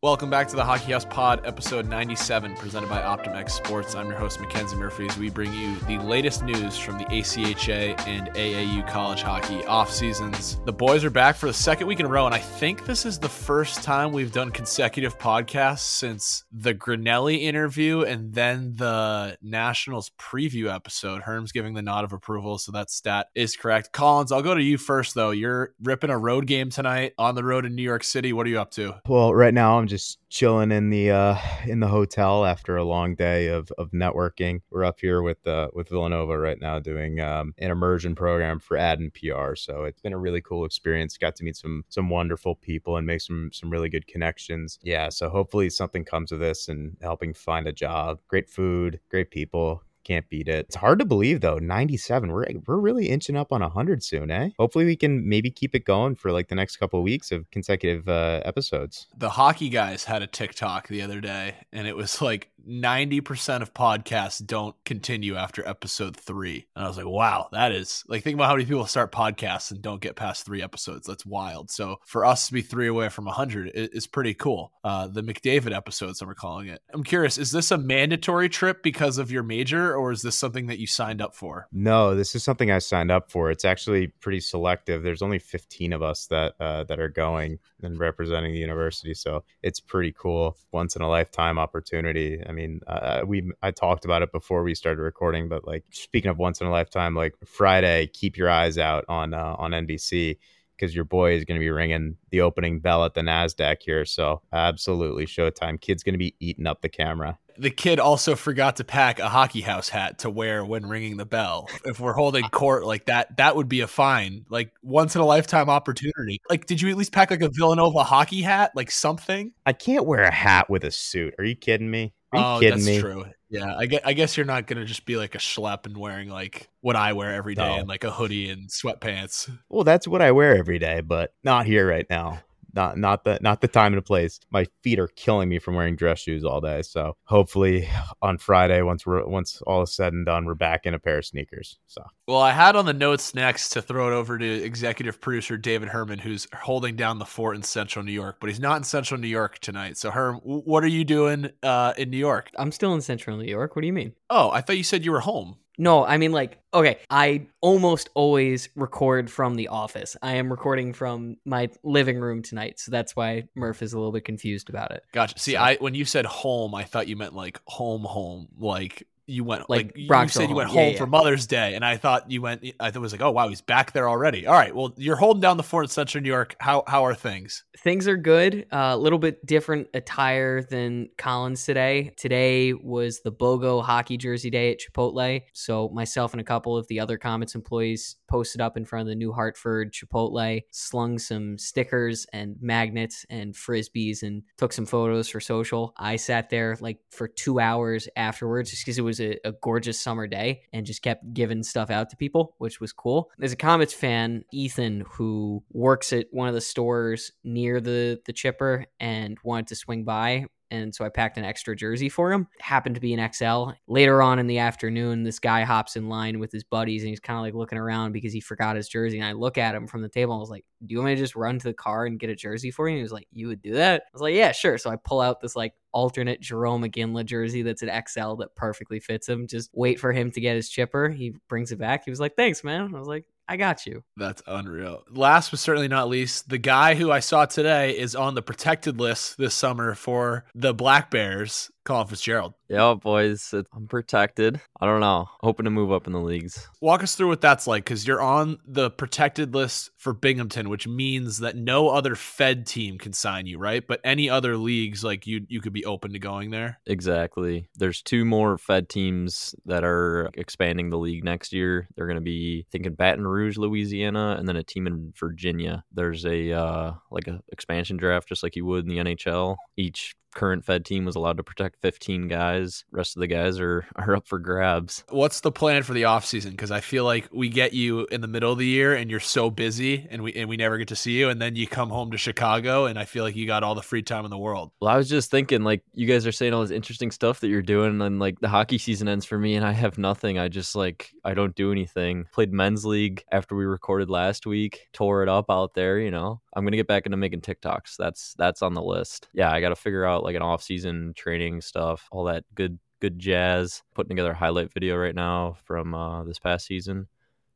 Welcome back to the Hockey House Pod, episode 97, presented by OptimX Sports. I'm your host, Mackenzie Murphy, as we bring you the latest news from the ACHA and AAU college hockey off seasons. The boys are back for the second week in a row, and I think this is the first time we've done consecutive podcasts since the Grinelli interview and then the Nationals preview episode. Herm's giving the nod of approval, so that stat is correct. Collins, I'll go to you first, though. You're ripping a road game tonight on the road in New York City. What are you up to? Well, right now I'm just chilling in the uh, in the hotel after a long day of, of networking. We're up here with uh, with Villanova right now doing um, an immersion program for ad and PR. So it's been a really cool experience. Got to meet some some wonderful people and make some some really good connections. Yeah, so hopefully something comes of this and helping find a job. Great food, great people, can't beat it. It's hard to believe though. 97. We're we're really inching up on 100 soon, eh? Hopefully we can maybe keep it going for like the next couple of weeks of consecutive uh, episodes. The hockey guys had a TikTok the other day and it was like 90% of podcasts don't continue after episode 3. And I was like, "Wow, that is like think about how many people start podcasts and don't get past 3 episodes. That's wild." So for us to be 3 away from 100 is pretty cool. Uh the McDavid episodes, I'm calling it. I'm curious, is this a mandatory trip because of your major or is this something that you signed up for? No, this is something I signed up for. It's actually pretty selective. There's only 15 of us that uh, that are going and representing the university, so it's pretty cool. Once in a lifetime opportunity. I mean, uh, we I talked about it before we started recording, but like speaking of once in a lifetime, like Friday, keep your eyes out on uh, on NBC because your boy is going to be ringing the opening bell at the Nasdaq here. So absolutely, Showtime. Kid's going to be eating up the camera the kid also forgot to pack a hockey house hat to wear when ringing the bell. If we're holding court like that, that would be a fine, like once in a lifetime opportunity. Like, did you at least pack like a Villanova hockey hat, like something? I can't wear a hat with a suit. Are you kidding me? Are you oh, kidding that's me? true. Yeah, I guess, I guess you're not gonna just be like a schlep and wearing like what I wear every day No. and like a hoodie and sweatpants. Well, that's what I wear every day, but not here right now. Not not the not the time and the place. My feet are killing me from wearing dress shoes all day. So hopefully on Friday, once we're once all is said and done, we're back in a pair of sneakers. So Well, I had on the notes next to throw it over to executive producer David Herman, who's holding down the fort in Central New York, but he's not in Central New York tonight. So, Herm, what are you doing uh, in New York? I'm still in Central New York. What do you mean? Oh, I thought you said you were home. No, I mean like okay, I almost always record from the office. I am recording from my living room tonight, so that's why Murph is a little bit confused about it. Gotcha. See, So- I when you said home, I thought you meant like home, home, like you went Like like, you said you home. went home yeah. for Mother's Day, and I thought you went. I thought it was like, oh wow, he's back there already. All right, well, you're holding down the fort in Central New York. How how are things? Things are good. A little bit different attire than Collins today. Today was the BOGO hockey jersey day at Chipotle. So myself and a couple of the other Comets employees posted up in front of the New Hartford Chipotle, slung some stickers and magnets and frisbees, and took some photos for social. I sat there like for two hours afterwards just because it was a, a gorgeous summer day and just kept giving stuff out to people, which was cool. As a Comets fan, Ethan, who works at one of the stores near the the chipper and wanted to swing by and so I packed an extra jersey for him. Happened to be an XL. Later on in the afternoon, this guy hops in line with his buddies and he's kind of like looking around because he forgot his jersey. And I look at him from the table and I was like, Do you want me to just run to the car and get a jersey for you? And he was like, You would do that? I was like, Yeah, sure. So I pull out this like alternate Jerome McGinley jersey that's an XL that perfectly fits him. Just wait for him to get his chipper. He brings it back. He was like, Thanks, man. I was like, I got you. That's unreal. Last but certainly not least, the guy who I saw today is on the protected list this summer for the Black Bears. Colin Fitzgerald. Yeah, boys, I'm protected. I don't know. Hoping to move up in the leagues. Walk us through what that's like because you're on the protected list for Binghamton, which means that no other Fed team can sign you, right? But any other leagues, like you, you could be open to going there. Exactly. There's two more Fed teams that are expanding the league next year. They're going to be thinking Baton Rouge, Louisiana, and then a team in Virginia. There's a uh, like a expansion draft, just like you would in the NHL. Each current Fed team was allowed to protect 15 guys. Rest of the guys are are up for grabs. What's the plan for the offseason? Because I feel like we get you in the middle of the year and you're so busy and we and we never get to see you, and then you come home to Chicago and I feel like you got all the free time in the world. Well, I was just thinking, like, you guys are saying all this interesting stuff that you're doing, and like the hockey season ends for me, and I have nothing. I just like I don't do anything. Played men's league after we recorded last week, tore it up out there. You know, I'm gonna get back into making TikToks. That's that's on the list. Yeah, I got to figure out like an off season training stuff, all that good good jazz. Putting together a highlight video right now from uh, this past season.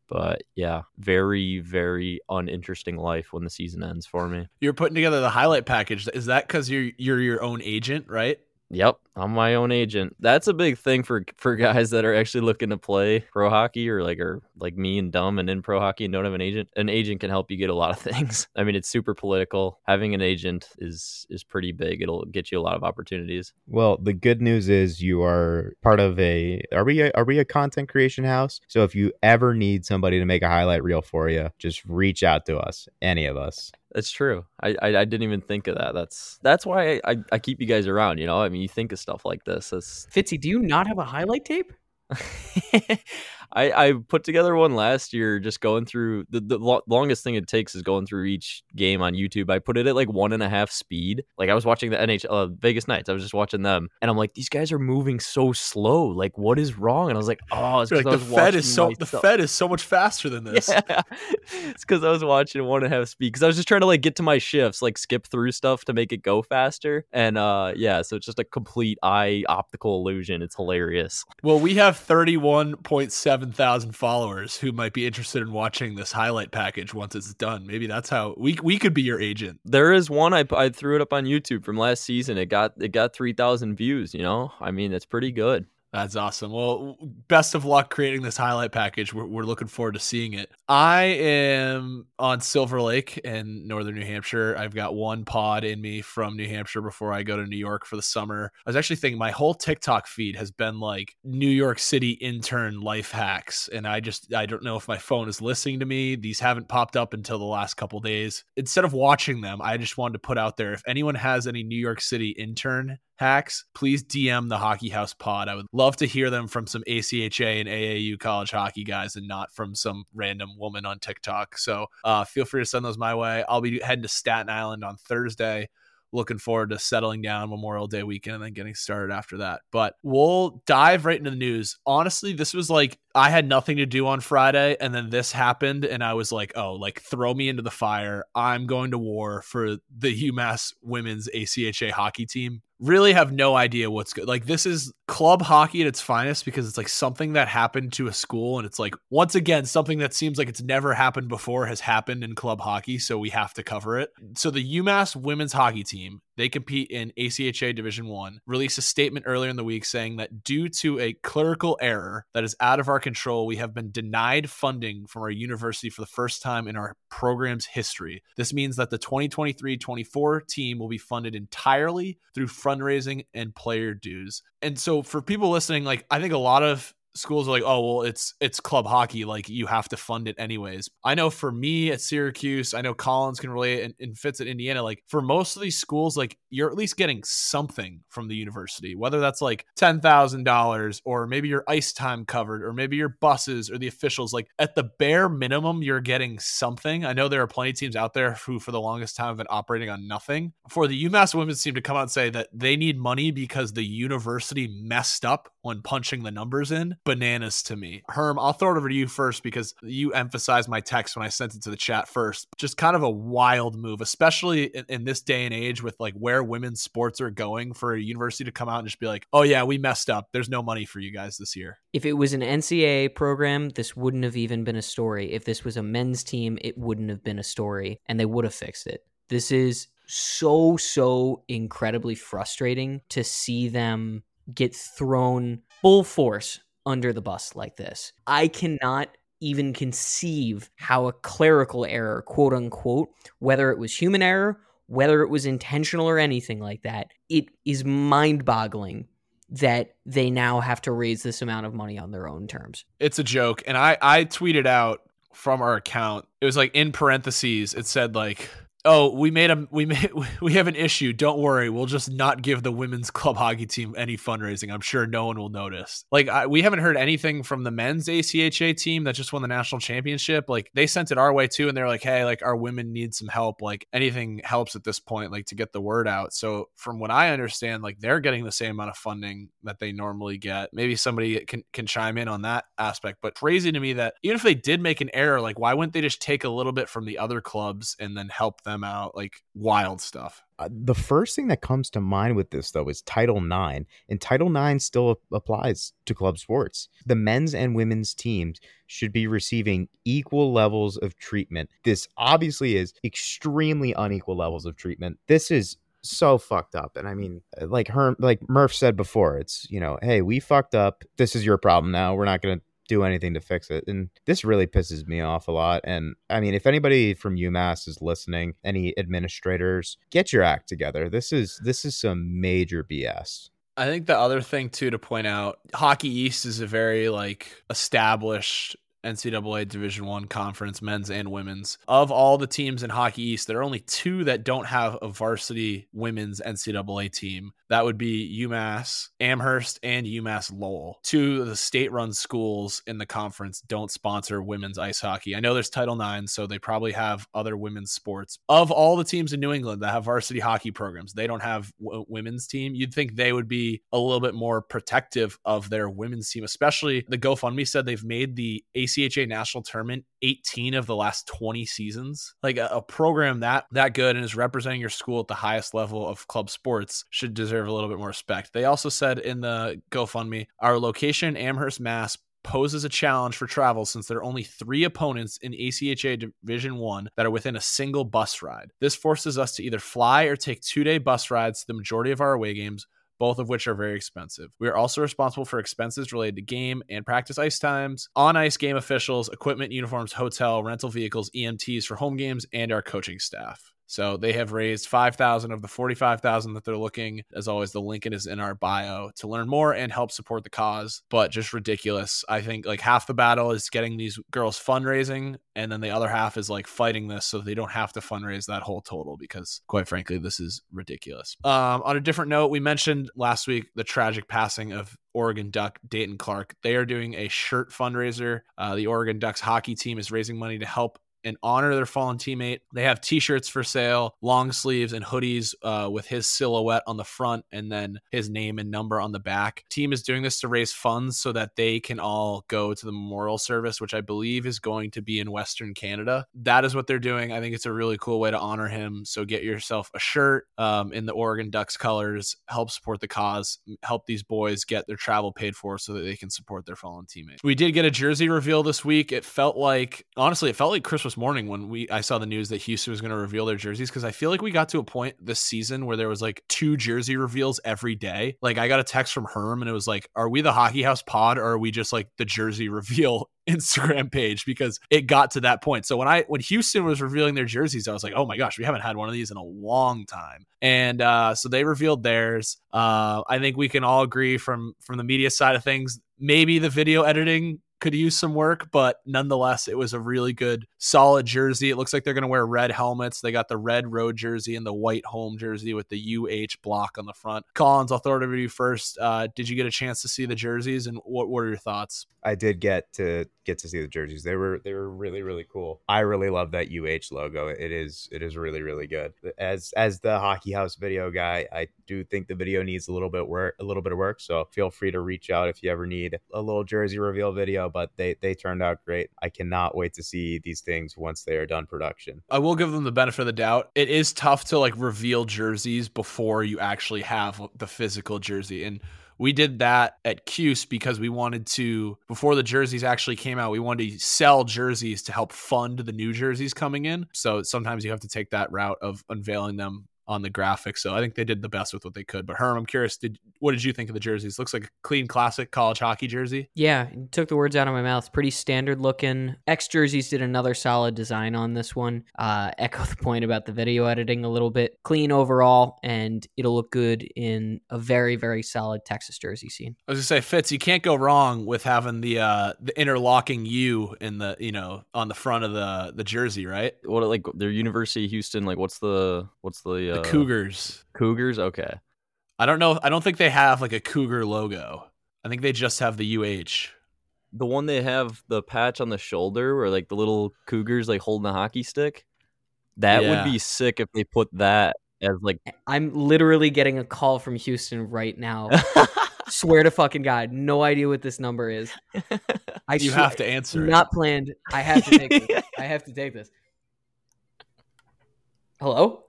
But yeah, very, very uninteresting life when the season ends for me. You're putting together the highlight package. Is that because you're you're your own agent, right? Yep, I'm my own agent. That's a big thing for for guys that are actually looking to play pro hockey or like are like me and dumb and in pro hockey and don't have an agent. An agent can help you get a lot of things. I mean, it's super political. Having an agent is is pretty big. It'll get you a lot of opportunities. Well, the good news is you are part of a are we a, are we a content creation house? So if you ever need somebody to make a highlight reel for you, just reach out to us, any of us. That's true. I, I, I didn't even think of that. That's that's why I, I keep you guys around. You know, I mean, you think of stuff like this. It's... Fitzy, do you not have a highlight tape? I, I put together one last year just going through the, the lo- longest thing it takes is going through each game on YouTube. I put it at like one and a half speed. Like I was watching the NHL uh, Vegas Knights. I was just watching them and I'm like, these guys are moving so slow. Like what is wrong? And I was like, oh, it's like the Fed is so the Fed is so much faster than this. Yeah. it's because I was watching one and a half speed because I was just trying to like get to my shifts, like skip through stuff to make it go faster. And uh yeah, so it's just a complete eye optical illusion. It's hilarious. Well, we have 31.7 thousand followers followers who might be interested in watching this highlight package once it's done. Maybe that's how we we could be your agent. There is one I I threw it up on YouTube from last season. It got it got three thousand views. You know, I mean, it's pretty good. That's awesome. Well, best of luck creating this highlight package. We're, we're, looking forward to seeing it. I am on Silver Lake in northern New Hampshire. I've got one pod in me from New Hampshire before I go to New York for the summer. I was actually thinking my whole TikTok feed has been like New York City intern life hacks. And I just, I don't know if my phone is listening to me. These haven't popped up until the last couple days. Instead of watching them, I just wanted to put out there if anyone has any New York City intern hacks, please DM the Hockey House Pod. I would love to hear them from some ACHA and AAU college hockey guys and not from some random woman on TikTok. So uh, feel free to send those my way. I'll be heading to Staten Island on Thursday looking forward to settling down Memorial Day weekend and then getting started after that. But we'll dive right into the news. Honestly, this was like I had nothing to do on Friday and then this happened and I was like, "Oh, like throw me into the fire. I'm going to war for the UMass women's ACHA hockey team." Really have no idea what's good. Like this is club hockey at its finest because it's like something that happened to a school and it's like once again something that seems like it's never happened before has happened in club hockey, so we have to cover it. So the UMass women's hockey team they compete in ACHA Division 1, released a statement earlier in the week saying that due to a clerical error that is out of our control, we have been denied funding from our university for the first time in our program's history. This means that the 2023-24 team will be funded entirely through fundraising and player dues. And so for people listening, like I think a lot of schools are like, oh well, it's it's club hockey, like you have to fund it anyways. I know for me at Syracuse, I know Collins can relate and, and Fitz at Indiana. Like for most of these schools, like you're at least getting something from the university, whether that's like ten thousand dollars or maybe your ice time covered, or maybe your buses or the officials. Like at the bare minimum, you're getting something. I know there are plenty of teams out there who, for the longest time, have been operating on nothing. For the UMass women's team to come out and say that they need money because the university messed up when punching the numbers in bananas to me. Herm, I'll throw it over to you first because you emphasized my text when I sent it to the chat first. Just kind of a wild move, especially in, in, this day and age with like where women's sports are going for a university to come out and just be like, oh, yeah, we messed up. There's no money for you guys this year. If it was an NCAA program, this wouldn't have even been a story. If this was a men's team, it wouldn't have been a story and they would have fixed it. This is so, so incredibly frustrating to see them get thrown full force under the bus like this. I cannot even conceive how a clerical error, quote unquote, whether it was human error, whether it was intentional or anything like that, it is mind boggling that they now have to raise this amount of money on their own terms. It's a joke. And I, I tweeted out from our account, it was like in parentheses, it said like oh, we made a we made we have an issue. Don't worry, we'll just not give the women's club hockey team any fundraising. I'm sure no one will notice. Like I, we haven't heard anything from the men's ACHA team that just won the national championship. Like they sent it our way too, and they're like, hey, like our women need some help. Like anything helps at this point, like to get the word out. So from what I understand, like they're getting the same amount of funding that they normally get. Maybe somebody can can chime in on that aspect. But crazy to me that even if they did make an error, like why wouldn't they just take a little bit from the other clubs and then help them out? Like wild stuff. Uh, the first thing that comes to mind with this though is Title IX, and Title IX still applies to club sports. The men's and women's teams should be receiving equal levels of treatment. This obviously is extremely unequal levels of treatment. This is so fucked up. And I mean, like her, like Murph said before, it's you know, hey, we fucked up. This is your problem now. We're not gonna do anything to fix it. And this really pisses me off a lot. And I mean, if anybody from UMass is listening, any administrators, get your act together. This is this is some major BS. I think the other thing too to point out, Hockey East is a very like established NCAA Division One conference, men's and women's. Of all the teams in Hockey East, there are only two that don't have a varsity women's NCAA team. That would be UMass Amherst and UMass Lowell. Two of the state-run schools in the conference don't sponsor women's ice hockey. I know there's Title IX, so they probably have other women's sports. Of all the teams in New England that have varsity hockey programs, they don't have w- women's team. You'd think they would be a little bit more protective of their women's team, especially the GoFundMe said they've made the ACHA national tournament 18 of the last 20 seasons. Like a, a program that that good and is representing your school at the highest level of club sports should deserve a little bit more respect. They also said in the GoFundMe, our location, Amherst, Mass, poses a challenge for travel since there are only three opponents in ACHA Division 1 that are within a single bus ride. This forces us to either fly or take 2-day bus rides to the majority of our away games, both of which are very expensive. We are also responsible for expenses related to game and practice ice times, on ice game officials, equipment, uniforms, hotel, rental vehicles, EMTs for home games, and our coaching staff. So they have raised 5,000 of the 45,000 that they're looking. As always, the link is in our bio to learn more and help support the cause. But just ridiculous. I think like half the battle is getting these girls fundraising, and then the other half is like fighting this so they don't have to fundraise that whole total because, quite frankly, this is ridiculous. Um, on a different note, we mentioned last week the tragic passing of Oregon Duck Dayton Clark. They are doing a shirt fundraiser. Uh, the Oregon Ducks hockey team is raising money to help and honor their fallen teammate. They have t-shirts for sale, long sleeves and hoodies uh, with his silhouette on the front and then his name and number on the back. Team is doing this to raise funds so that they can all go to the memorial service, which I believe is going to be in Western Canada. That is what they're doing. I think it's a really cool way to honor him. So get yourself a shirt um, in the Oregon Ducks colors, help support the cause, help these boys get their travel paid for so that they can support their fallen teammates. We did get a jersey reveal this week. It felt like, honestly, it felt like Christmas Christmas morning when we I saw the news that Houston was going to reveal their jerseys because I feel like we got to a point this season where there was like two jersey reveals every day. Like I got a text from Herm and it was like, "Are we the Hockey House Pod or are we just like the jersey reveal Instagram page?" Because it got to that point. So when I when Houston was revealing their jerseys, I was like, "Oh my gosh, we haven't had one of these in a long time." And uh, so they revealed theirs. Uh, I think we can all agree from from the media side of things, maybe the video editing could use some work, but nonetheless, it was a really good, solid jersey. It looks like they're going to wear red helmets. They got the red road jersey and the white home jersey with the UH block on the front. Collins, I'll throw it over to you first. Uh, did you get a chance to see the jerseys, and what, are your thoughts? I did get to get to see the jerseys. They were they were really really cool. I really love that UH logo. It is it is really really good. As as the hockey house video guy, I do think the video needs a little bit work a little bit of work. So feel free to reach out if you ever need a little jersey reveal video. But they they turned out great. I cannot wait to see these things once they are done production. I will give them the benefit of the doubt. It is tough to like reveal jerseys before you actually have the physical jersey and we did that at Cuse because we wanted to before the jerseys actually came out we wanted to sell jerseys to help fund the new jerseys coming in so sometimes you have to take that route of unveiling them on the graphic. So I think they did the best with what they could. But Herm, I'm curious, did what did you think of the jerseys? Looks like a clean classic college hockey jersey. Yeah, took the words out of my mouth. Pretty standard looking. X jerseys did another solid design on this one. Uh, echo the point about the video editing a little bit. Clean overall, and it'll look good in a very very solid Texas jersey scene. I was gonna say, Fitz, you can't go wrong with having the uh, the interlocking U in the you know on the front of the the jersey, right? What like their University of Houston? Like what's the what's the, The uh, Cougars. Cougars? Okay. I don't know. I don't think they have like a Cougar logo. I think they just have the UH. The one they have the patch on the shoulder where like the little Cougars like holding a hockey stick. That Yeah. would be sick if they put that as like I'm literally getting a call from Houston right now. Swear to fucking God, no idea what this number is. I You swear- have to answer. it. not planned. I have to take this. I have to take this. Hello?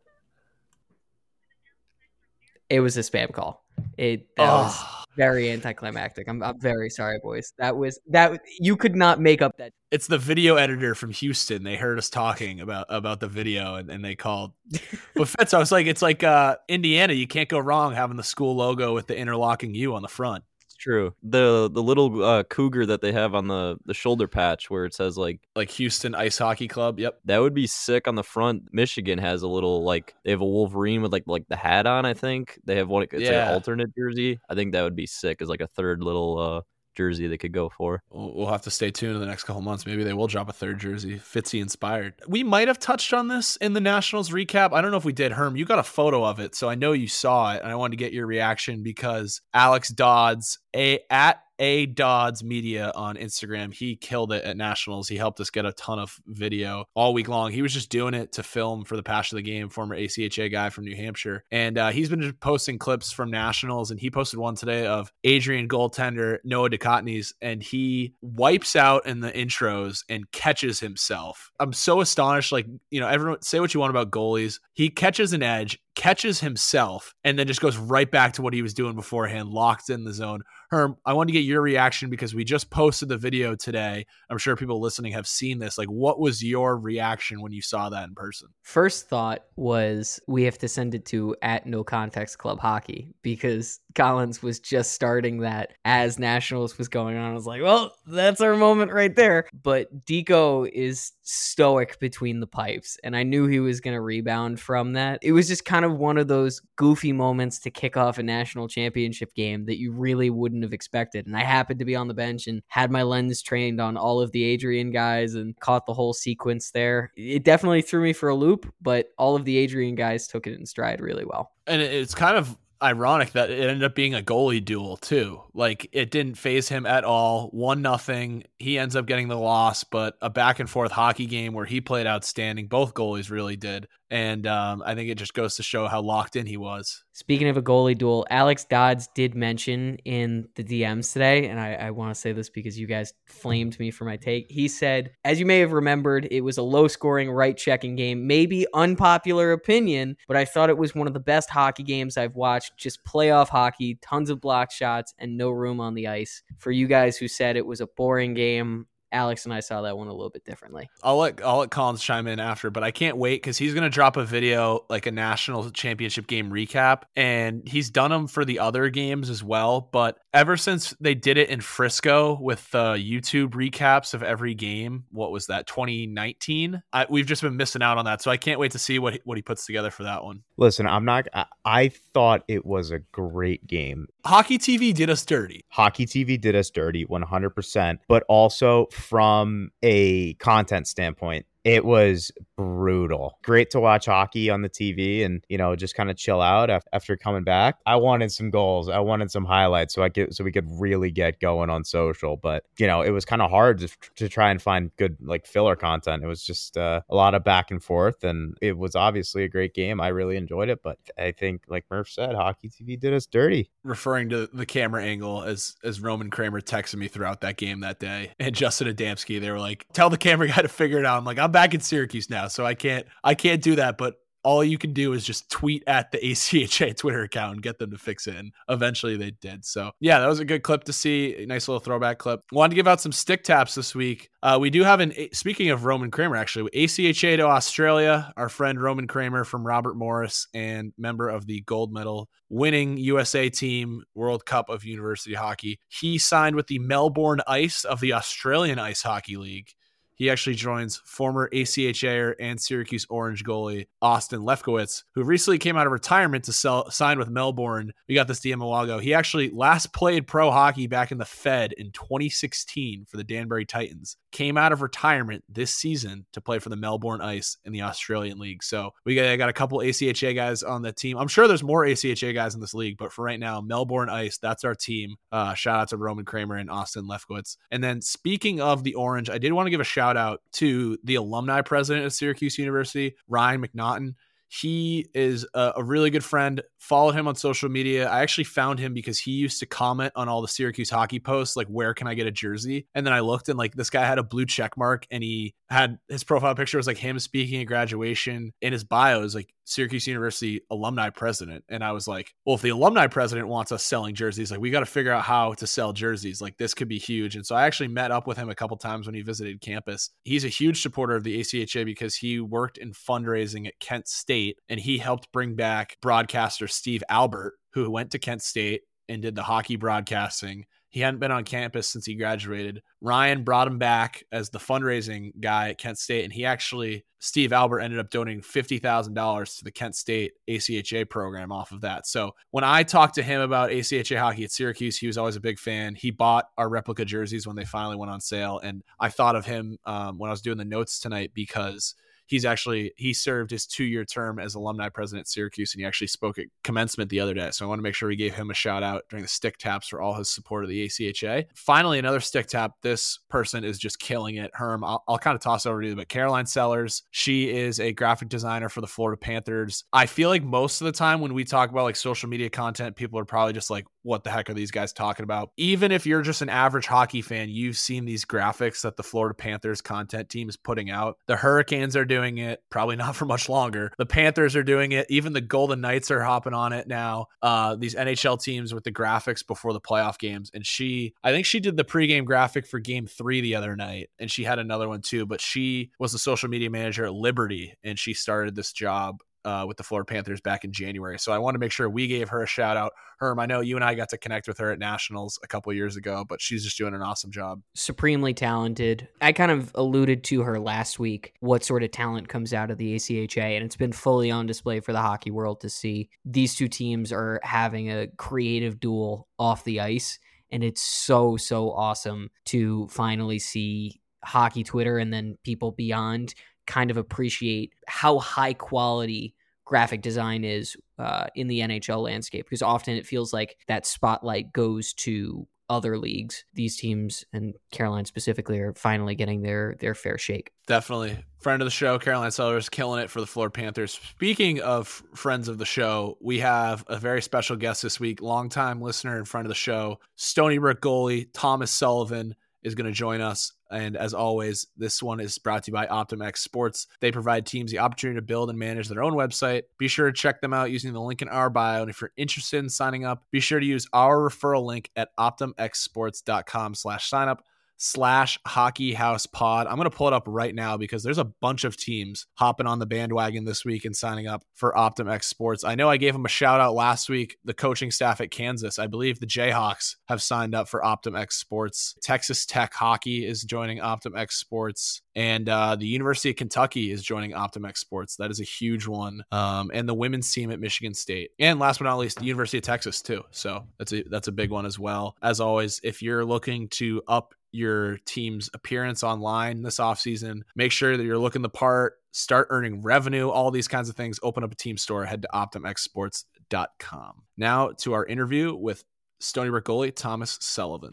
It was a spam call. It that was very anticlimactic. I'm I'm very sorry, boys. That was that you could not make up that. it's the video editor from Houston. They heard us talking about about the video and, and they called. But Fitz, I was like, it's like uh, Indiana. You can't go wrong having the school logo with the interlocking U on the front. True. The the little uh, cougar that they have on the the shoulder patch where it says like Like Houston Ice Hockey Club. Yep. that would be sick on the front. Michigan has a little like they have a Wolverine with like like the hat on. I think they have one. It's like Yeah. an alternate jersey. I think that would be sick as like a third little uh jersey they could go for. We'll have to stay tuned in the next couple months. Maybe they will drop a third jersey, Fitzy inspired. We might have touched on this in the Nationals recap. I don't know if we did. Herm, you got a photo of it, so I know you saw it, and I wanted to get your reaction because Alex Dodds, a at a Dodds Media on Instagram, he killed it at Nationals. He helped us get a ton of video all week long. He was just doing it to film for the Passion of the Game, former ACHA guy from New Hampshire, and uh, he's been posting clips from Nationals, and he posted one today of Adrian goaltender Noah DeCotney's, and he wipes out in the intros and catches himself. I'm so astonished. Like, you know, everyone say what you want about goalies. He catches an edge, catches himself, and then just goes right back to what he was doing beforehand, locked in the zone. Herm, I want to get your reaction because we just posted the video today. I'm sure people listening have seen this. Like, what was your reaction when you saw that in person? First thought was we have to send it to at No Context Club Hockey because Collins was just starting that as Nationals was going on. I was like, well, that's our moment right there. But Deco is stoic between the pipes, and I knew he was going to rebound from that. It was just kind of one of those goofy moments to kick off a national championship game that you really wouldn't have expected. And I happened to be on the bench and had my lens trained on all of the Adrian guys and caught the whole sequence there. It definitely threw me for a loop, but all of the Adrian guys took it in stride really well. And it's kind of ironic that it ended up being a goalie duel too. Like it didn't phase him at all. One nothing. He ends up getting the loss, but a back and forth hockey game where he played outstanding. Both goalies really did. And um, I think it just goes to show how locked in he was. Speaking of a goalie duel, Alex Dodds did mention in the DMs today, and I, I want to say this because you guys flamed me for my take. He said, as you may have remembered, it was a low scoring, right checking game. Maybe unpopular opinion, but I thought it was one of the best hockey games I've watched. Just playoff hockey, tons of block shots, and no room on the ice. For you guys who said it was a boring game, Alex and I saw that one a little bit differently. I'll let I'll let Collins chime in after, but I can't wait because he's gonna drop a video like a national championship game recap, and he's done them for the other games as well. But ever since they did it in Frisco with the YouTube recaps of every game, what was that 2019? I, we've just been missing out on that, so I can't wait to see what what he puts together for that one. Listen, I'm not. I, I thought it was a great game. Hockey TV did us dirty. Hockey TV did us dirty 100%, but also from a content standpoint, it was brutal. Great to watch hockey on the TV and, you know, just kind of chill out after coming back. I wanted some goals. I wanted some highlights so I could so we could really get going on social, but you know, it was kind of hard to, to try and find good like filler content. It was just uh, a lot of back and forth and it was obviously a great game. I really enjoyed it, but I think like Murph said, hockey TV did us dirty. referring to the camera angle as as Roman Kramer texted me throughout that game that day, and Justin Adamski, they were like, "Tell the camera guy to figure it out." I'm like, "I'm back in Syracuse now, so I can't I can't do that." But all you can do is just tweet at the ACHA Twitter account and get them to fix it. And eventually they did. So yeah, that was a good clip to see. A nice little throwback clip. Wanted to give out some stick taps this week. Uh, we do have an speaking of Roman Kramer, actually, ACHA to Australia. Our friend Roman Kramer from Robert Morris and member of the gold medal winning USA team World Cup of University Hockey. He signed with the Melbourne Ice of the Australian Ice Hockey League. He actually joins former ACHA and Syracuse Orange goalie Austin Lefkowitz, who recently came out of retirement to sell, sign with Melbourne. We got this DM a while ago. He actually last played pro hockey back in the Fed in 2016 for the Danbury Titans. Came out of retirement this season to play for the Melbourne Ice in the Australian League. So we got, got a couple ACHA guys on the team. I'm sure there's more ACHA guys in this league, but for right now, Melbourne Ice, that's our team. Uh, shout out to Roman Kramer and Austin Lefkowitz. And then speaking of the Orange, I did want to give a shout shout out to the alumni president of Syracuse University, Ryan McNaughton. He is a, a, really good friend. Followed him on social media. I actually found him because he used to comment on all the Syracuse hockey posts, like where can I get a jersey? And then I looked and like this guy had a blue check mark and he had his profile picture was like him speaking at graduation. In his bio is like Syracuse University alumni president. And I was like, well, if the alumni president wants us selling jerseys, like we got to figure out how to sell jerseys. Like this could be huge. And so I actually met up with him a couple times when he visited campus. He's a huge supporter of the ACHA because he worked in fundraising at Kent State and he helped bring back broadcaster Steve Albert, who went to Kent State and did the hockey broadcasting he hadn't been on campus since he graduated. Ryan brought him back as the fundraising guy at Kent State, and he actually, Steve Albert, ended up donating $50,000 to the Kent State ACHA program off of that. So when I talked to him about ACHA hockey at Syracuse, he was always a big fan. He bought our replica jerseys when they finally went on sale. And I thought of him um, when I was doing the notes tonight because he's actually he served his two year term as alumni president at Syracuse, and he actually spoke at commencement the other day. So I want to make sure we gave him a shout out during the stick taps for all his support of the ACHA. Finally, another stick tap. This person is just killing it. Herm, I'll, I'll kind of toss over to you, but Caroline Sellers, she is a graphic designer for the Florida Panthers. I feel like most of the time when we talk about like social media content, people are probably just like, what the heck are these guys talking about? Even if you're just an average hockey fan, you've seen these graphics that the Florida Panthers content team is putting out. The Hurricanes are doing it, probably not for much longer. The Panthers are doing it. Even the Golden Knights are hopping on it now. Uh, these NHL teams with the graphics before the playoff games. And she, I think she did the pregame graphic for game three the other night, and she had another one too. But she was the social media manager at Liberty, and she started this job uh, with the Florida Panthers back in January. So I want to make sure we gave her a shout out. Herm, I know you and I got to connect with her at Nationals a couple years ago, but she's just doing an awesome job. Supremely talented. I kind of alluded to her last week, what sort of talent comes out of the ACHA, and it's been fully on display for the hockey world to see. These two teams are having a creative duel off the ice. And it's so, so awesome to finally see hockey Twitter and then people beyond kind of appreciate how high quality graphic design is uh, in the NHL landscape because often it feels like that spotlight goes to other leagues. These teams and Caroline specifically are finally getting their their fair shake. Definitely. Friend of the show, Caroline Sellers, killing it for the Florida Panthers. Speaking of friends of the show, we have a very special guest this week, longtime listener and friend of the show, Stony Brook goalie Thomas Sullivan is going to join us. And as always, this one is brought to you by OptimX Sports. They provide teams the opportunity to build and manage their own website. Be sure to check them out using the link in our bio. And if you're interested in signing up, be sure to use our referral link at optimxsports.com slash sign up slash hockey house pod. I'm going to pull it up right now because there's a bunch of teams hopping on the bandwagon this week and signing up for OptimX Sports. I know I gave them a shout out last week. The coaching staff at Kansas, I believe the Jayhawks have signed up for OptimX Sports. Texas Tech Hockey is joining OptimX Sports. And uh, the University of Kentucky is joining OptimX Sports. That is a huge one. Um, and the women's team at Michigan State. And last but not least, the University of Texas, too. So that's a, that's a big one as well. As always, if you're looking to up your team's appearance online this offseason. Make sure that you're looking the part, start earning revenue, all these kinds of things. Open up a team store, head to optimxsports.com. Now to our interview with Stony Brook goalie Thomas Sullivan.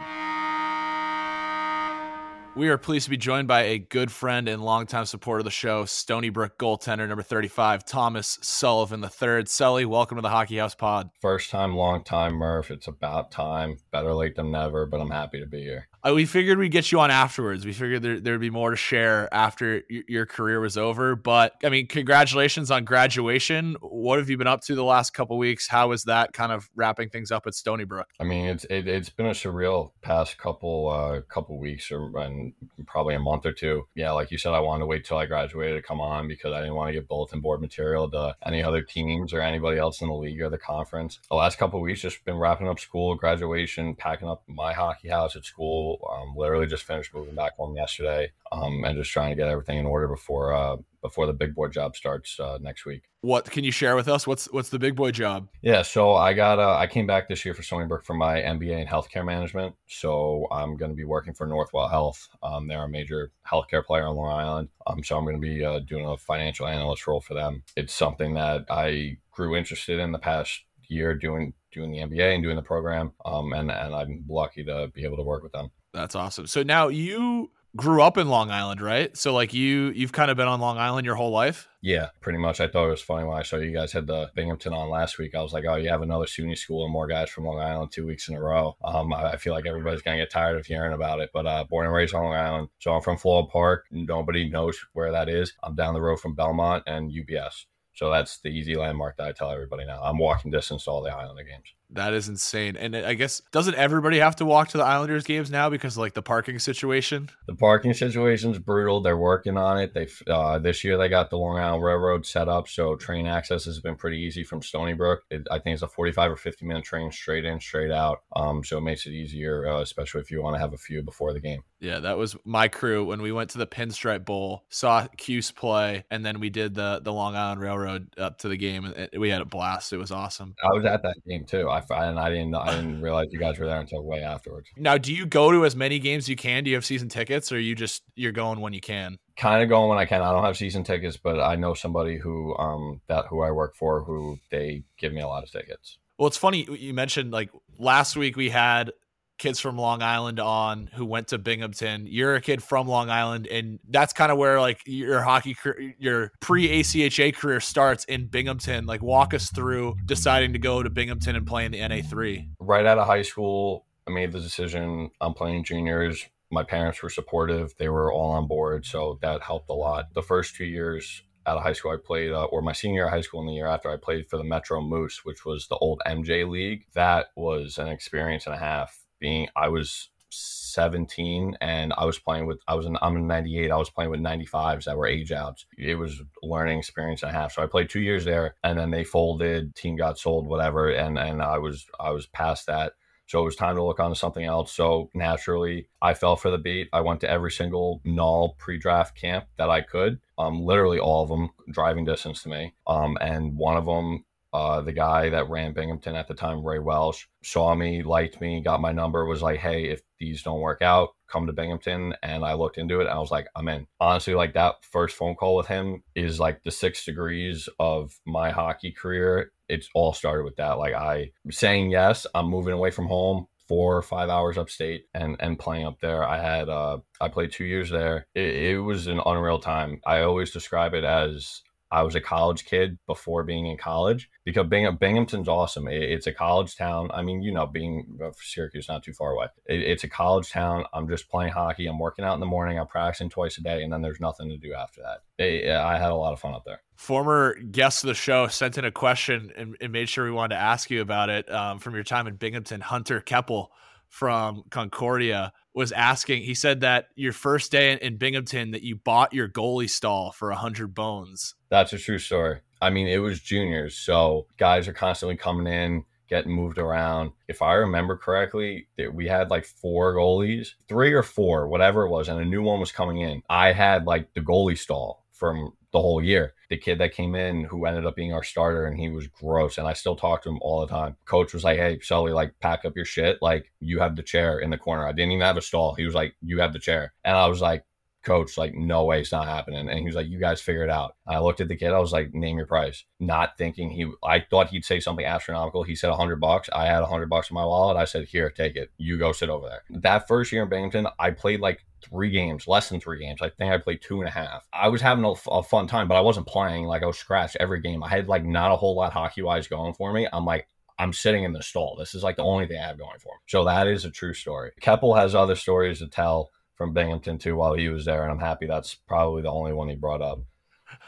We are pleased to be joined by a good friend and longtime supporter of the show, Stony Brook goaltender number 35, Thomas Sullivan III. Sully, welcome to the Hockey House Pod. First time, long time, Murph. It's about time. Better late than never, but I'm happy to be here. We figured we'd get you on afterwards. We figured there, there'd be more to share after y- your career was over. But I mean, congratulations on graduation. What have you been up to the last couple weeks? How is that kind of wrapping things up at Stony Brook? I mean, it's it, has been a surreal past couple uh, couple weeks or and probably a month or two. Yeah, like you said, I wanted to wait till I graduated to come on because I didn't want to give bulletin board material to any other teams or anybody else in the league or the conference. The last couple weeks just been wrapping up school, graduation, packing up my hockey house at school. Um, literally just finished moving back home yesterday, um, and just trying to get everything in order before uh, before the big boy job starts uh, next week. What can you share with us? What's what's the big boy job? Yeah, so I got uh, I came back this year for Stony Brook for my MBA in healthcare management. So I'm going to be working for Northwell Health. Um, they're a major healthcare player on Long Island. Um, so I'm going to be uh, doing a financial analyst role for them. It's something that I grew interested in the past year doing doing the MBA and doing the program. Um, and and I'm lucky to be able to work with them. That's awesome. So now you grew up in Long Island, right? So like you you've kind of been on Long Island your whole life? Yeah, pretty much. I thought it was funny when I saw you guys had the Binghamton on last week. I was like, oh, you have another SUNY school and more guys from Long Island two weeks in a row. Um, I, I feel like everybody's gonna get tired of hearing about it. But uh, born and raised on Long Island, so I'm from Floral Park. Nobody knows where that is. I'm down the road from Belmont and UBS. So that's the easy landmark that I tell everybody now. I'm walking distance to all the Islander games. That is insane. And I guess doesn't everybody have to walk to the Islanders games now because like the parking situation? The parking situation's brutal. They're working on it. They uh, this year they got the Long Island Railroad set up, so train access has been pretty easy from Stony Brook. It, I think it's a 45 or 50 minute train straight in, straight out. Um, so it makes it easier, uh, especially if you want to have a few before the game. Yeah, that was my crew when we went to the Pinstripe Bowl, saw Cuse play, and then we did the the Long Island Railroad up to the game, and we had a blast. It was awesome. I was at that game too. I and I didn't I didn't realize you guys were there until way afterwards. Now, do you go to as many games as you can? Do you have season tickets, or you just you're going when you can? Kind of going when I can. I don't have season tickets, but I know somebody who um that who I work for who they give me a lot of tickets. Well, it's funny you mentioned like last week we had kids from Long Island on who went to Binghamton. You're a kid from Long Island, and that's kind of where like your hockey, your pre ACHA career starts in Binghamton. Like, walk us through deciding to go to Binghamton and play in the NA three. Right out of high school, I made the decision. I'm playing juniors. My parents were supportive; they were all on board, so that helped a lot. The first two years out of high school, I played, uh, or my senior high school and the year after, I played for the Metro Moose, which was the old MJ League. That was an experience and a half being I was 17 and I was playing with I was in I'm in 98 I was playing with 95s that were age outs. It was learning experience and a half so I played two years there and then they folded team got sold whatever and and I was I was past that. So it was time to look on to something else. So naturally I fell for the beat. I went to every single NAHL pre-draft camp that I could. Um literally all of them driving distance to me. Um and one of them uh, the guy that ran Binghamton at the time, Ray Welsh, saw me, liked me, got my number, was like, hey, if these don't work out, come to Binghamton. And I looked into it and I was like, I'm in. Honestly, like that first phone call with him is like the six degrees of my hockey career. It's all started with that. Like I saying yes, I'm moving away from home four or five hours upstate and and playing up there. I had uh I played two years there. It, it was an unreal time. I always describe it as I was a college kid before being in college because Bing- Binghamton's awesome. It, it's a college town. I mean, you know, being uh, Syracuse not too far away. It, it's a college town. I'm just playing hockey. I'm working out in the morning. I'm practicing twice a day, and then there's nothing to do after that. It, I had a lot of fun up there. Former guest of the show sent in a question and, and made sure we wanted to ask you about it um, from your time in Binghamton. Hunter Keppel from Concordia was asking. He said that your first day in Binghamton that you bought your goalie stall for a hundred bones. That's a true story. I mean, it was juniors, so guys are constantly coming in, getting moved around. If I remember correctly, we had like four goalies, three or four, whatever it was, and a new one was coming in. I had like the goalie stall from the whole year. The kid that came in who ended up being our starter and he was gross. And I still talk to him all the time. Coach was like, Hey, Sully, like pack up your shit. Like you have the chair in the corner. I didn't even have a stall. He was like, You have the chair. And I was like, coach, like, no way it's not happening. And he was like, you guys figure it out. I looked at the kid. I was like, name your price. Not thinking he, I thought he'd say something astronomical. He said a hundred bucks. I had a hundred bucks in my wallet. I said, here, take it. You go sit over there. That first year in Binghamton, I played like three games, less than three games. I think I played two and a half. I was having a, a fun time, but I wasn't playing. Like I was scratched every game. I had like not a whole lot hockey wise going for me. I'm like, I'm sitting in the stall. This is like the only thing I have going for me. So that is a true story. Keppel has other stories to tell from Binghamton too while he was there, and I'm happy that's probably the only one he brought up.